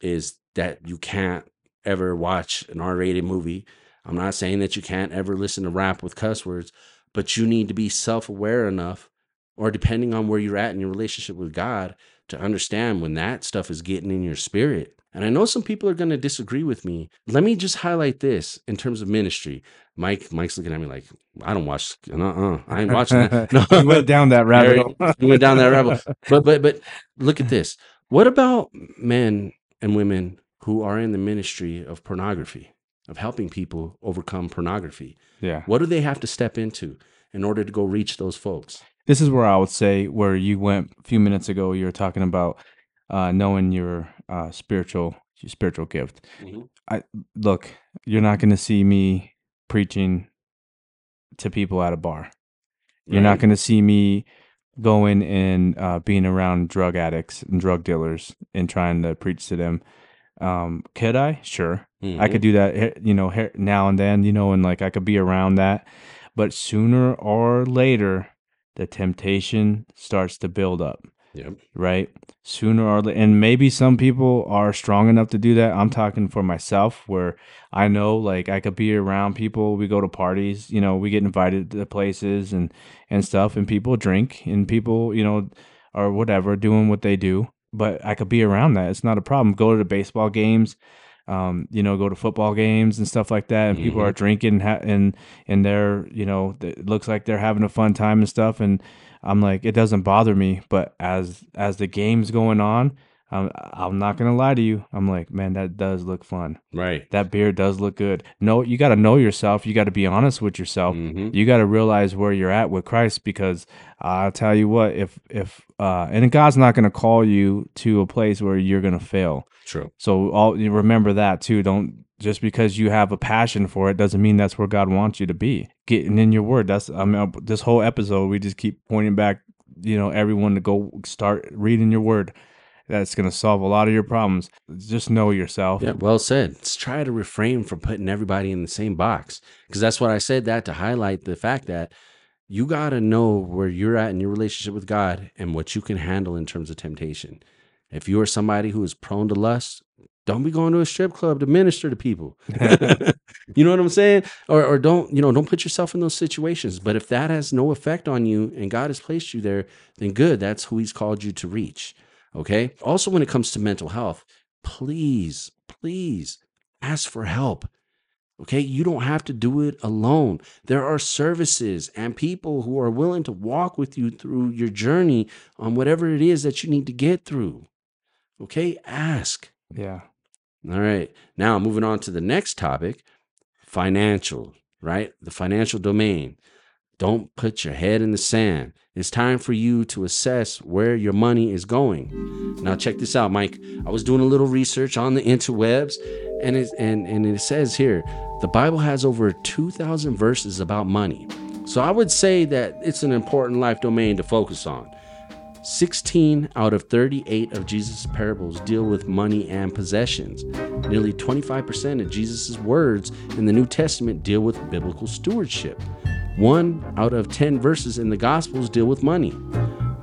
is that you can't ever watch an R-rated movie. I'm not saying that you can't ever listen to rap with cuss words, but you need to be self-aware enough, or depending on where you're at in your relationship with God, to understand when that stuff is getting in your spirit. And I know some people are going to disagree with me. Let me just highlight this in terms of ministry. Mike, Mike's looking at me like, I don't watch. Uh-uh, I ain't watching that. [laughs] No, You went down that [laughs] rabbit hole. we went down that rabbit. hole. But but but look at [laughs] this. What about men and women who are in the ministry of pornography, of helping people overcome pornography? Yeah. What do they have to step into in order to go reach those folks? This is where I would say where you went a few minutes ago. You were talking about uh, knowing your uh, spiritual your spiritual gift. Look, you're not going to see me preaching to people at a bar. You're not going to see me going and uh, being around drug addicts and drug dealers and trying to preach to them. Um, could I? Sure. I Mhm. could do that, you know, now and then, you know, and like I could be around that. But sooner or later, the temptation starts to build up, Yep. right? Sooner or later, and maybe some people are strong enough to do that. I'm talking for myself, where I know like I could be around people. We go to parties, you know, we get invited to places and and stuff, and people drink, and people, you know, or whatever, doing what they do. But I could be around that. It's not a problem. Go to the baseball games um, you know, go to football games and stuff like that, and people Mhm. are drinking ha- and and they're, you know, it looks like they're having a fun time and stuff, and I'm like, it doesn't bother me, but as as the game's going on, I'm I'm not gonna lie to you, I'm like, man, that does look fun. Right. That beer does look good. No, you got to know yourself. You got to be honest with yourself. Mhm. You got to realize where you're at with Christ because I'll tell you what, if if uh, and God's not going to call you to a place where you're going to fail. True. So all you remember that too. Don't just because you have a passion for it doesn't mean that's where God wants you to be. Getting in your word. That's I mean this whole episode we just keep pointing back, you know, everyone to go start reading your word. That's going to solve a lot of your problems. Just know yourself. Yeah, well said. Let's try to refrain from putting everybody in the same box because that's what I said that to highlight the fact that you got to know where you're at in your relationship with God and what you can handle in terms of temptation. If you are somebody who is prone to lust, don't be going to a strip club to minister to people. [laughs] [laughs] you know what I'm saying? Or, or don't, you know, don't put yourself in those situations. But if that has no effect on you and God has placed you there, then good. That's who He's called you to reach. Okay. Also, when it comes to mental health, please, please ask for help. Okay. You don't have to do it alone. There are services and people who are willing to walk with you through your journey on whatever it is that you need to get through. Okay. Ask. Yeah. All right. Now, moving on to the next topic financial, right? The financial domain. Don't put your head in the sand. It's time for you to assess where your money is going. Now, check this out, Mike. I was doing a little research on the interwebs, and it, and, and it says here the Bible has over 2,000 verses about money. So I would say that it's an important life domain to focus on. 16 out of 38 of Jesus' parables deal with money and possessions. Nearly 25% of Jesus' words in the New Testament deal with biblical stewardship. One out of 10 verses in the Gospels deal with money.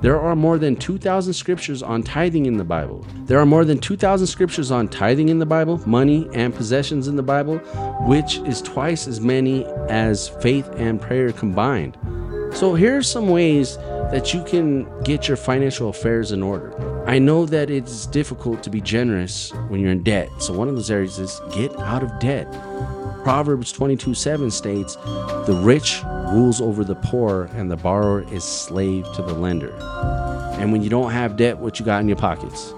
There are more than 2,000 scriptures on tithing in the Bible. There are more than 2,000 scriptures on tithing in the Bible, money and possessions in the Bible, which is twice as many as faith and prayer combined. So, here are some ways that you can get your financial affairs in order. I know that it's difficult to be generous when you're in debt. So, one of those areas is get out of debt. Proverbs 22 7 states, The rich rules over the poor, and the borrower is slave to the lender. And when you don't have debt, what you got in your pockets?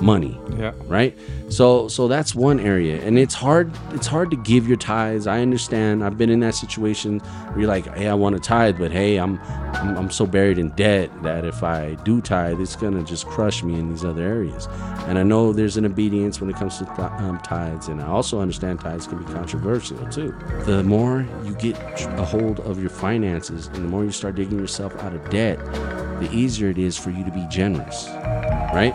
Money Yeah. right? So so that's one area. And it's hard it's hard to give your tithes. I understand. I've been in that situation where you're like hey i want to tithe but hey i'm i'm, I'm so buried in debt that if i do tithe it's gonna just crush me in these other areas. And i know there's an obedience when it comes to th- um, tithes and i also understand tithes can be controversial too. The more you get a hold of your finances and the more you start digging yourself out of debt the easier it is for you to be generous right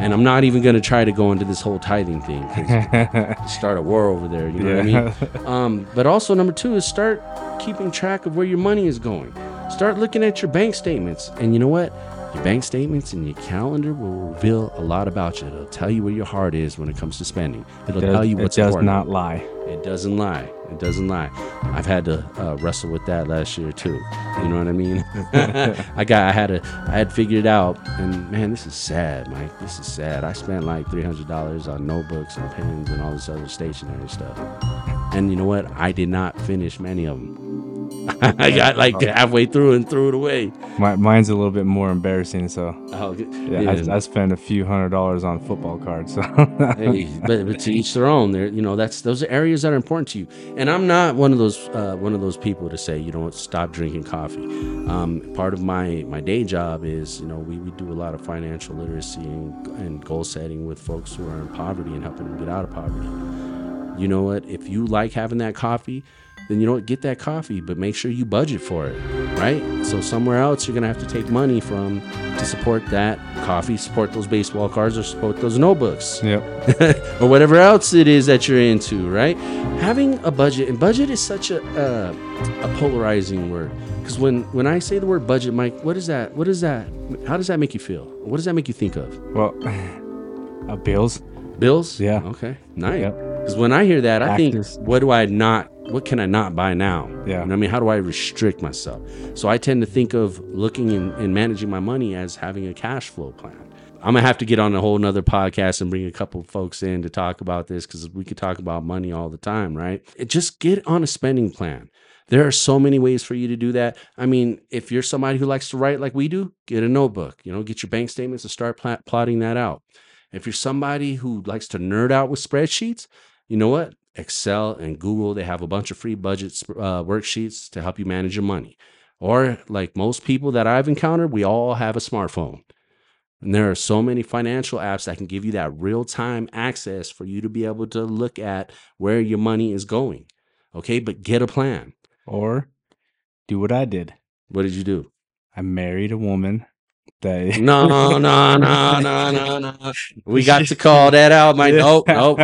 and I'm not even going to try to go into this whole tithing thing. [laughs] start a war over there. You know what I mean? Um, but also, number two is start keeping track of where your money is going. Start looking at your bank statements. And you know what? Your bank statements and your calendar will reveal a lot about you. It'll tell you where your heart is when it comes to spending. It'll Does- tell you what's important. it does important. not lie. It doesn't lie. It doesn't lie. I've had to uh, wrestle with that last year too. You know what I mean? [laughs] [laughs] I got. I had to. I had figured it out. And man, this is sad, Mike. This is sad. I spent like three hundred dollars on notebooks and pens and all this other stationery stuff. And you know what? I did not finish many of them. [laughs] I got like halfway through and threw it away. My, mine's a little bit more embarrassing. So Oh, yeah, I, I spent a few hundred dollars on football cards. So [laughs] hey, but, but to each their own. There, you know, that's those are areas that are important to you. And I'm not one of those uh, one of those people to say, you know, stop drinking coffee. Um, part of my my day job is, you know, we, we do a lot of financial literacy and, and goal setting with folks who are in poverty and helping them get out of poverty. You know what? If you like having that coffee, then you know what? Get that coffee, but make sure you budget for it, right? So somewhere else you're gonna have to take money from to support that coffee, support those baseball cards, or support those notebooks yep. [laughs] or whatever else it is that you're into, right? Having a budget, and budget is such a uh, a polarizing word because when when I say the word budget, Mike, what is that? What is that? How does that make you feel? What does that make you think of? Well, [sighs] uh, bills. Bills? Yeah. Okay. Nice. Yep. Because when I hear that, I Taxes. think, what do I not? What can I not buy now? Yeah. You know I mean, how do I restrict myself? So I tend to think of looking and, and managing my money as having a cash flow plan. I'm gonna have to get on a whole nother podcast and bring a couple folks in to talk about this because we could talk about money all the time, right? It, just get on a spending plan. There are so many ways for you to do that. I mean, if you're somebody who likes to write like we do, get a notebook. You know, get your bank statements and start pla- plotting that out. If you're somebody who likes to nerd out with spreadsheets, you know what? Excel and Google, they have a bunch of free budget uh, worksheets to help you manage your money. Or, like most people that I've encountered, we all have a smartphone. And there are so many financial apps that can give you that real time access for you to be able to look at where your money is going. Okay, but get a plan. Or do what I did. What did you do? I married a woman that No, no, no, [laughs] no, no, no. We got to call that out, Mike. Nope, [laughs] nope.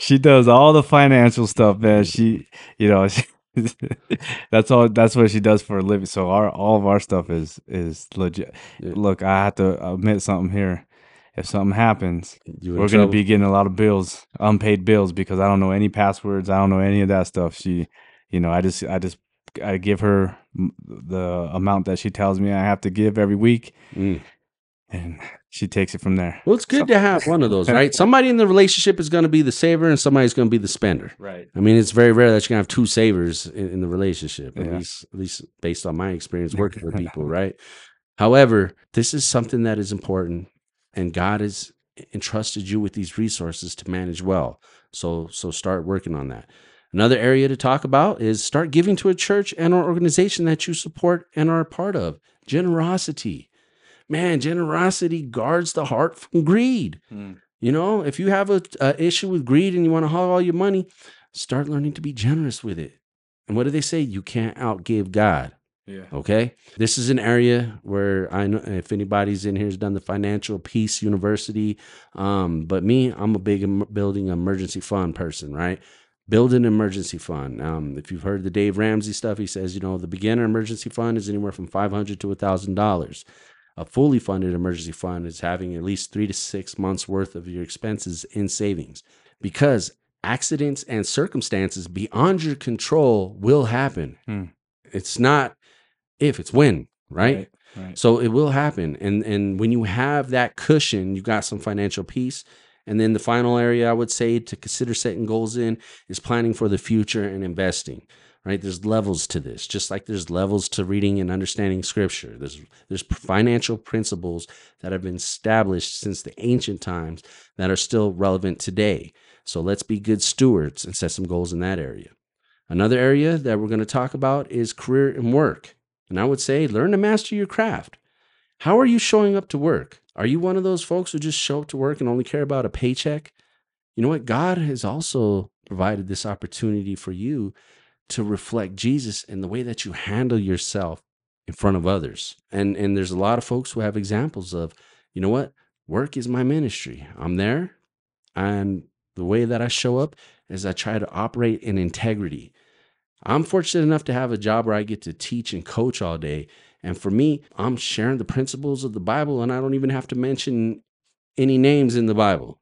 she does all the financial stuff, man. She, you know, she, [laughs] that's all. That's what she does for a living. So our all of our stuff is is legit. Yeah. Look, I have to admit something here. If something happens, You we're gonna be getting a lot of bills, unpaid bills, because I don't know any passwords. I don't know any of that stuff. She, you know, I just, I just, I give her the amount that she tells me I have to give every week, Mm. and she takes it from there. Well, it's good to have one of those, right? Somebody in the relationship is going to be the saver and somebody's going to be the spender. Right. I mean, it's very rare that you're going to have two savers in, in the relationship, at Yeah. least, at least based on my experience [laughs] working with people, right? However, this is something that is important, and God has entrusted you with these resources to manage well. So, so start working on that. Another area to talk about is start giving to a church and or organization that you support and are a part of. Generosity. Man, generosity guards the heart from greed. You know, if you have a, a issue with greed and you want to hog all your money, start learning to be generous with it. And what do they say? You can't outgive God. Yeah. Okay. This is an area where I know if anybody's in here has done the Financial Peace University. Um, but me, I'm a big building emergency fund person, right? Build an emergency fund. Um, if you've heard the Dave Ramsey stuff, he says, you know, the beginner emergency fund is anywhere from 500 to $1,000. A fully funded emergency fund is having at least three to six months worth of your expenses in savings because accidents and circumstances beyond your control will happen. Hmm. It's not if, it's when, right? Right. right. So it will happen. And and when you have that cushion, you got some financial peace. And then the final area I would say to consider setting goals in is planning for the future and investing. right? There's levels to this, just like there's levels to reading and understanding scripture. There's there's financial principles that have been established since the ancient times that are still relevant today. So let's be good stewards and set some goals in that area. Another area that we're going to talk about is career and work. And I would say learn to master your craft. How are you showing up to work? Are you one of those folks who just show up to work and only care about a paycheck? You know what? God has also provided this opportunity for you to reflect Jesus in the way that you handle yourself in front of others. And and there's a lot of folks who have examples of, you know what? Work is my ministry. I'm there and the way that I show up is I try to operate in integrity. I'm fortunate enough to have a job where I get to teach and coach all day. And for me, I'm sharing the principles of the Bible and I don't even have to mention any names in the Bible.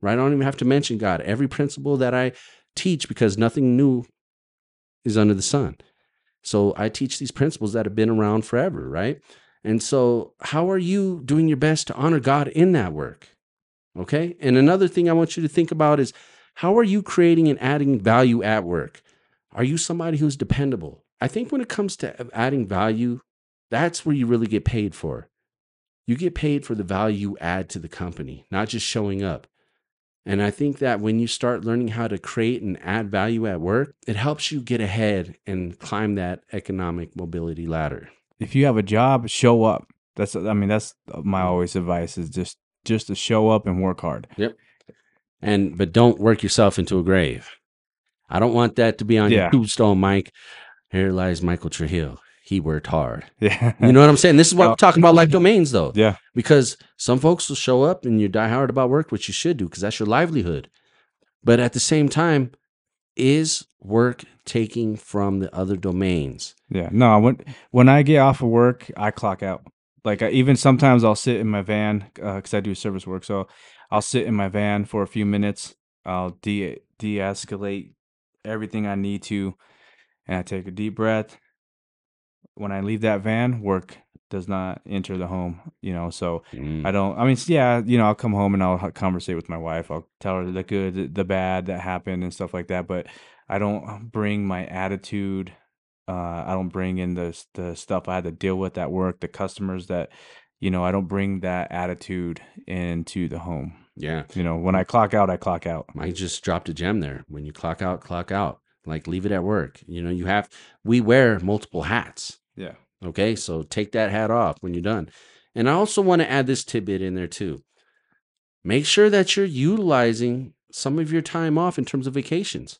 Right? I don't even have to mention God. Every principle that I teach because nothing new is under the sun. So I teach these principles that have been around forever, right? And so, how are you doing your best to honor God in that work? Okay. And another thing I want you to think about is how are you creating and adding value at work? Are you somebody who's dependable? I think when it comes to adding value, that's where you really get paid for. You get paid for the value you add to the company, not just showing up. And I think that when you start learning how to create and add value at work, it helps you get ahead and climb that economic mobility ladder. If you have a job, show up. That's I mean that's my always advice is just just to show up and work hard. Yep. And but don't work yourself into a grave. I don't want that to be on yeah. your tombstone, Mike. Here lies Michael Trujillo he worked hard. [laughs] Yeah. You know what I'm saying? This is what we're talking about life domains though. Yeah. Because some folks will show up and you die hard about work, which you should do because that's your livelihood. But at the same time, is work taking from the other domains? Yeah. No, when when I get off of work, I clock out. Like I, even sometimes I'll sit in my van because uh, I do service work. So I'll sit in my van for a few minutes. I'll de de escalate everything I need to, and I take a deep breath when I leave that van, work does not enter the home, you know. So mm. I don't. I mean, yeah, you know, I'll come home and I'll conversate with my wife. I'll tell her the good, the bad that happened and stuff like that. But I don't bring my attitude. Uh, I don't bring in the the stuff I had to deal with at work, the customers that, you know, I don't bring that attitude into the home. Yeah. You know, when I clock out, I clock out. I just dropped a gem there. When you clock out, clock out. Like leave it at work. You know, you have we wear multiple hats. Okay. So take that hat off when you're done. And I also want to add this tidbit in there too. Make sure that you're utilizing some of your time off in terms of vacations.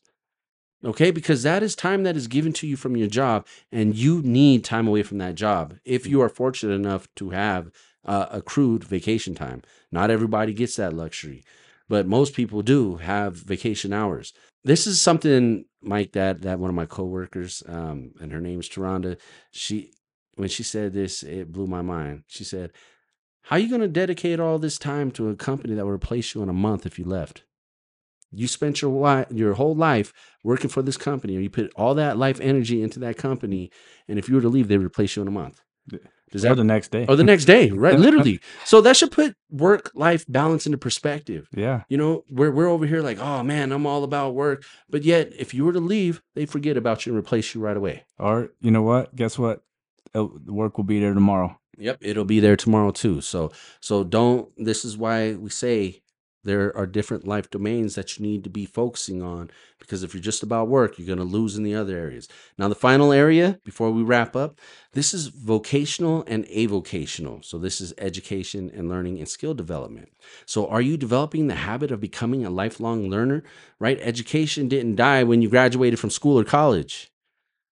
Okay, because that is time that is given to you from your job, and you need time away from that job if you are fortunate enough to have uh, accrued vacation time. Not everybody gets that luxury, but most people do have vacation hours. This is something Mike, that that one of my coworkers, um, and her name's Taronda, she when she said this, it blew my mind. She said, How are you gonna dedicate all this time to a company that will replace you in a month if you left? You spent your your whole life working for this company, or you put all that life energy into that company, and if you were to leave, they'd replace you in a month. Does that, or the next day. Or the next day, right? [laughs] Literally. So that should put work life balance into perspective. Yeah. You know, we're, we're over here like, oh man, I'm all about work. But yet, if you were to leave, they forget about you and replace you right away. Or, you know what? Guess what? Uh, the work will be there tomorrow. Yep. It'll be there tomorrow too. So, so don't, this is why we say there are different life domains that you need to be focusing on because if you're just about work, you're going to lose in the other areas. Now, the final area before we wrap up, this is vocational and avocational. So, this is education and learning and skill development. So, are you developing the habit of becoming a lifelong learner? Right? Education didn't die when you graduated from school or college.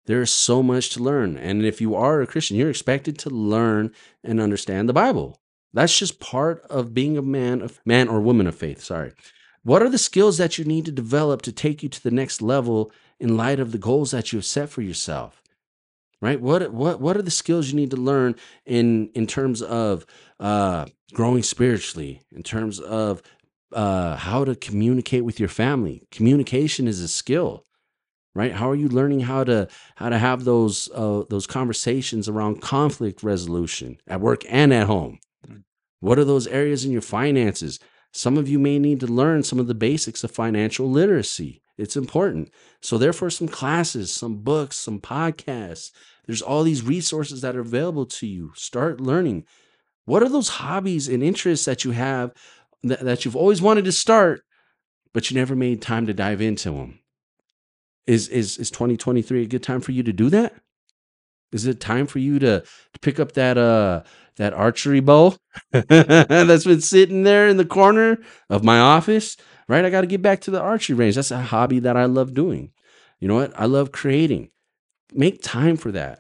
There is so much to learn. And if you are a Christian, you're expected to learn and understand the Bible. That's just part of being a man of man or woman of faith. Sorry. What are the skills that you need to develop to take you to the next level in light of the goals that you have set for yourself? Right? What what what are the skills you need to learn in in terms of uh, growing spiritually, in terms of uh, how to communicate with your family? Communication is a skill right how are you learning how to how to have those uh, those conversations around conflict resolution at work and at home what are those areas in your finances? Some of you may need to learn some of the basics of financial literacy It's important. So, therefore, some classes, some books, some podcasts. There's all these resources that are available to you. Start learning. What are those hobbies and interests that you have that, that you've always wanted to start, but you never made time to dive into them? Is is is 2023 a good time for you to do that? Is it time for you to, to pick up that uh that archery bow [laughs] that's been sitting there in the corner of my office? Right? I got to get back to the archery range. That's a hobby that I love doing. You know what? I love creating. Make time for that.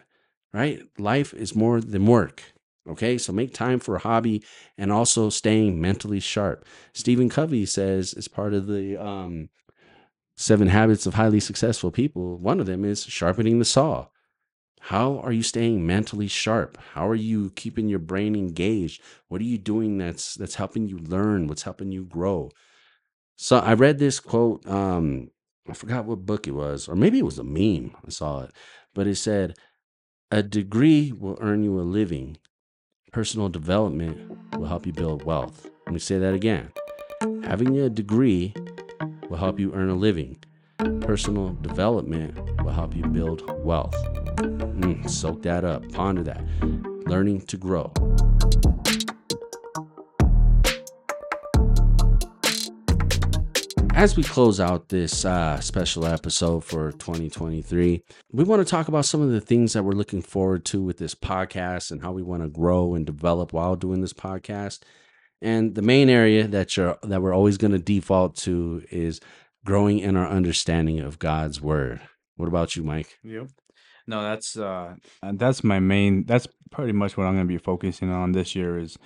Right? Life is more than work. Okay, so make time for a hobby and also staying mentally sharp. Stephen Covey says, as part of the um, seven habits of highly successful people, one of them is sharpening the saw. How are you staying mentally sharp? How are you keeping your brain engaged? What are you doing that's that's helping you learn? What's helping you grow? So I read this quote. Um, I forgot what book it was, or maybe it was a meme. I saw it, but it said, "A degree will earn you a living. Personal development will help you build wealth." Let me say that again. Having a degree will help you earn a living. Personal development will help you build wealth. Mm, soak that up, ponder that. Learning to grow. As we close out this uh, special episode for 2023, we want to talk about some of the things that we're looking forward to with this podcast and how we want to grow and develop while doing this podcast. And the main area that you're that we're always going to default to is growing in our understanding of God's word. What about you, Mike? Yep. No, that's uh that's my main that's pretty much what I'm going to be focusing on this year is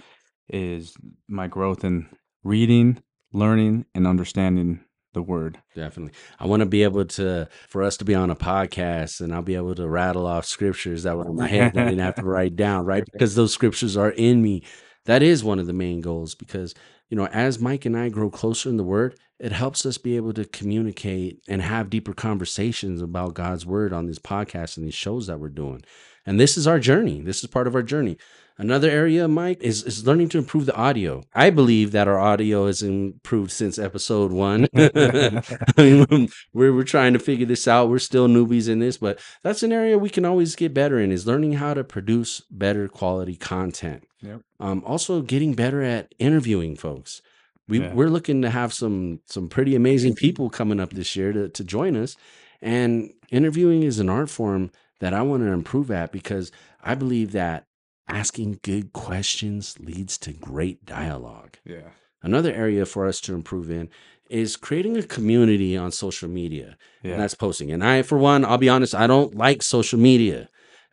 is my growth in reading, learning and understanding the word. Definitely. I want to be able to, for us to be on a podcast and I'll be able to rattle off scriptures that were in my head that I didn't have to [laughs] write down, right? Because those scriptures are in me. That is one of the main goals because, you know, as Mike and I grow closer in the word, it helps us be able to communicate and have deeper conversations about God's word on these podcasts and these shows that we're doing. And this is our journey. This is part of our journey. Another area, Mike, is, is learning to improve the audio. I believe that our audio has improved since episode one. [laughs] [laughs] we're, we're trying to figure this out. We're still newbies in this, but that's an area we can always get better in is learning how to produce better quality content. Yep. Um, also getting better at interviewing folks. We, Yeah. We're looking to have some some pretty amazing people coming up this year to, to join us. And interviewing is an art form that I want to improve at because I believe that asking good questions leads to great dialogue. Yeah. Another area for us to improve in is creating a community on social media. Yeah. And that's posting. And I, for one, I'll be honest, I don't like social media.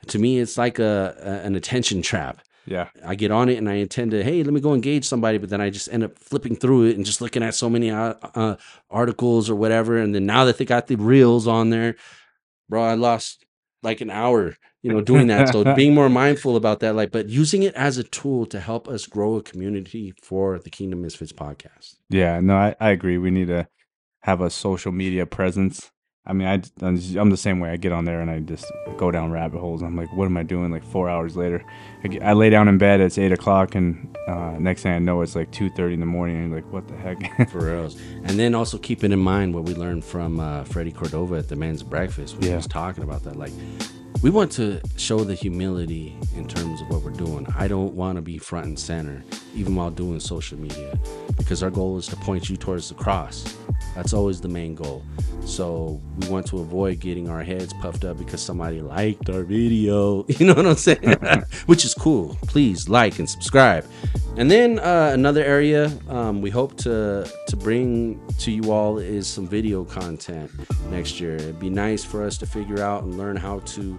To me, it's like a, a an attention trap. yeah. I get on it and I intend to, hey, let me go engage somebody, but then I just end up flipping through it and just looking at so many uh, uh, articles or whatever. And then now that they got the reels on there, bro, I lost like an hour, you know, doing that. So being [laughs] more mindful about that, like, but using it as a tool to help us grow a community for the Kingdom Misfits podcast. Yeah, no, I, I agree. We need to have a social media presence. I mean, I, I'm the same way. I get on there and I just go down rabbit holes. I'm like, what am I doing? Like four hours later, I, get- I lay down in bed. It's eight o'clock, and uh, next thing I know, it's like two thirty in the morning. And you're like, what the heck? [laughs] For reals. And then also keeping in mind what we learned from uh, Freddie Cordova at the men's breakfast when he Yeah. was talking about that. Like, we want to show the humility in terms of what we're doing. I don't want to be front and center, even while doing social media, because our goal is to point you towards the cross. That's always the main goal. So we want to avoid getting our heads puffed up because somebody liked our video. [laughs] You know what I'm saying? [laughs] Which is cool. Please like and subscribe. And then uh, another area um, we hope to to bring to you all is some video content next year. It'd be nice for us to figure out and learn how to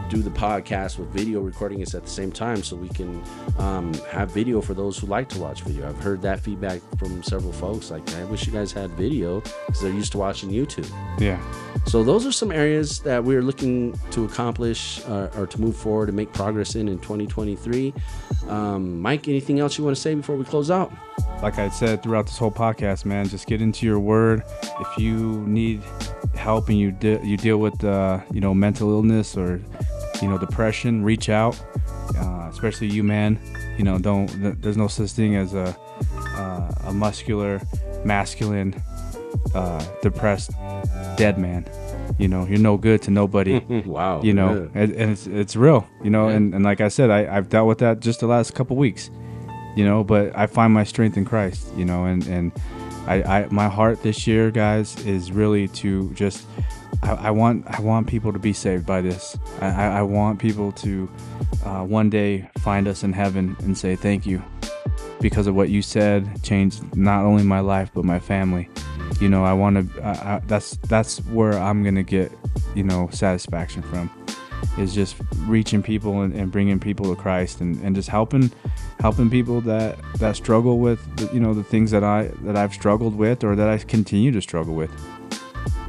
do the podcast with video recording us at the same time, so we can um, have video for those who like to watch video. I've heard that feedback from several folks. Like, I wish you guys had video because they're used to watching YouTube. yeah, So those are some areas that we're looking to accomplish uh, or to move forward and make progress in in 2023. Um, Mike, anything else you want to say before we close out? like I said throughout this whole podcast, man, just get into your word. If you need help and you de- you deal with uh, you know mental illness or you know depression, reach out. Uh, especially you, man. You know, don't. th- There's no such thing as a uh, a muscular, masculine uh, depressed dead man. You know, you're no good to nobody. [laughs] wow. you know, and, and it's it's real. You know, Yeah. and, and like I said, I I've dealt with that just the last couple weeks. You know, but I find my strength in Christ. You know, and and I, I my heart this year, guys, is really to just. I, I want I want people to be saved by this. I, I, want people to uh, one day find us in heaven and say thank you because of what you said changed not only my life but my family you know i want to that's that's where i'm gonna get you know satisfaction from is just reaching people and, and bringing people to christ and, and just helping helping people that that struggle with the, you know the things that i that i've struggled with or that i continue to struggle with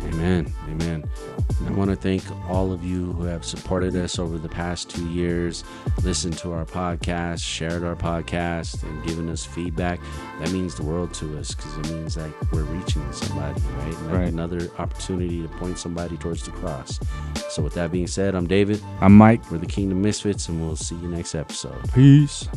Amen. Amen. And I want to thank all of you who have supported us over the past two years, listened to our podcast, shared our podcast, and given us feedback. That means the world to us because it means like we're reaching somebody, right? Like Right. Another opportunity to point somebody towards the cross. So, with that being said, I'm David. i'm mike We're the Kingdom Misfits, and we'll see you next episode. peace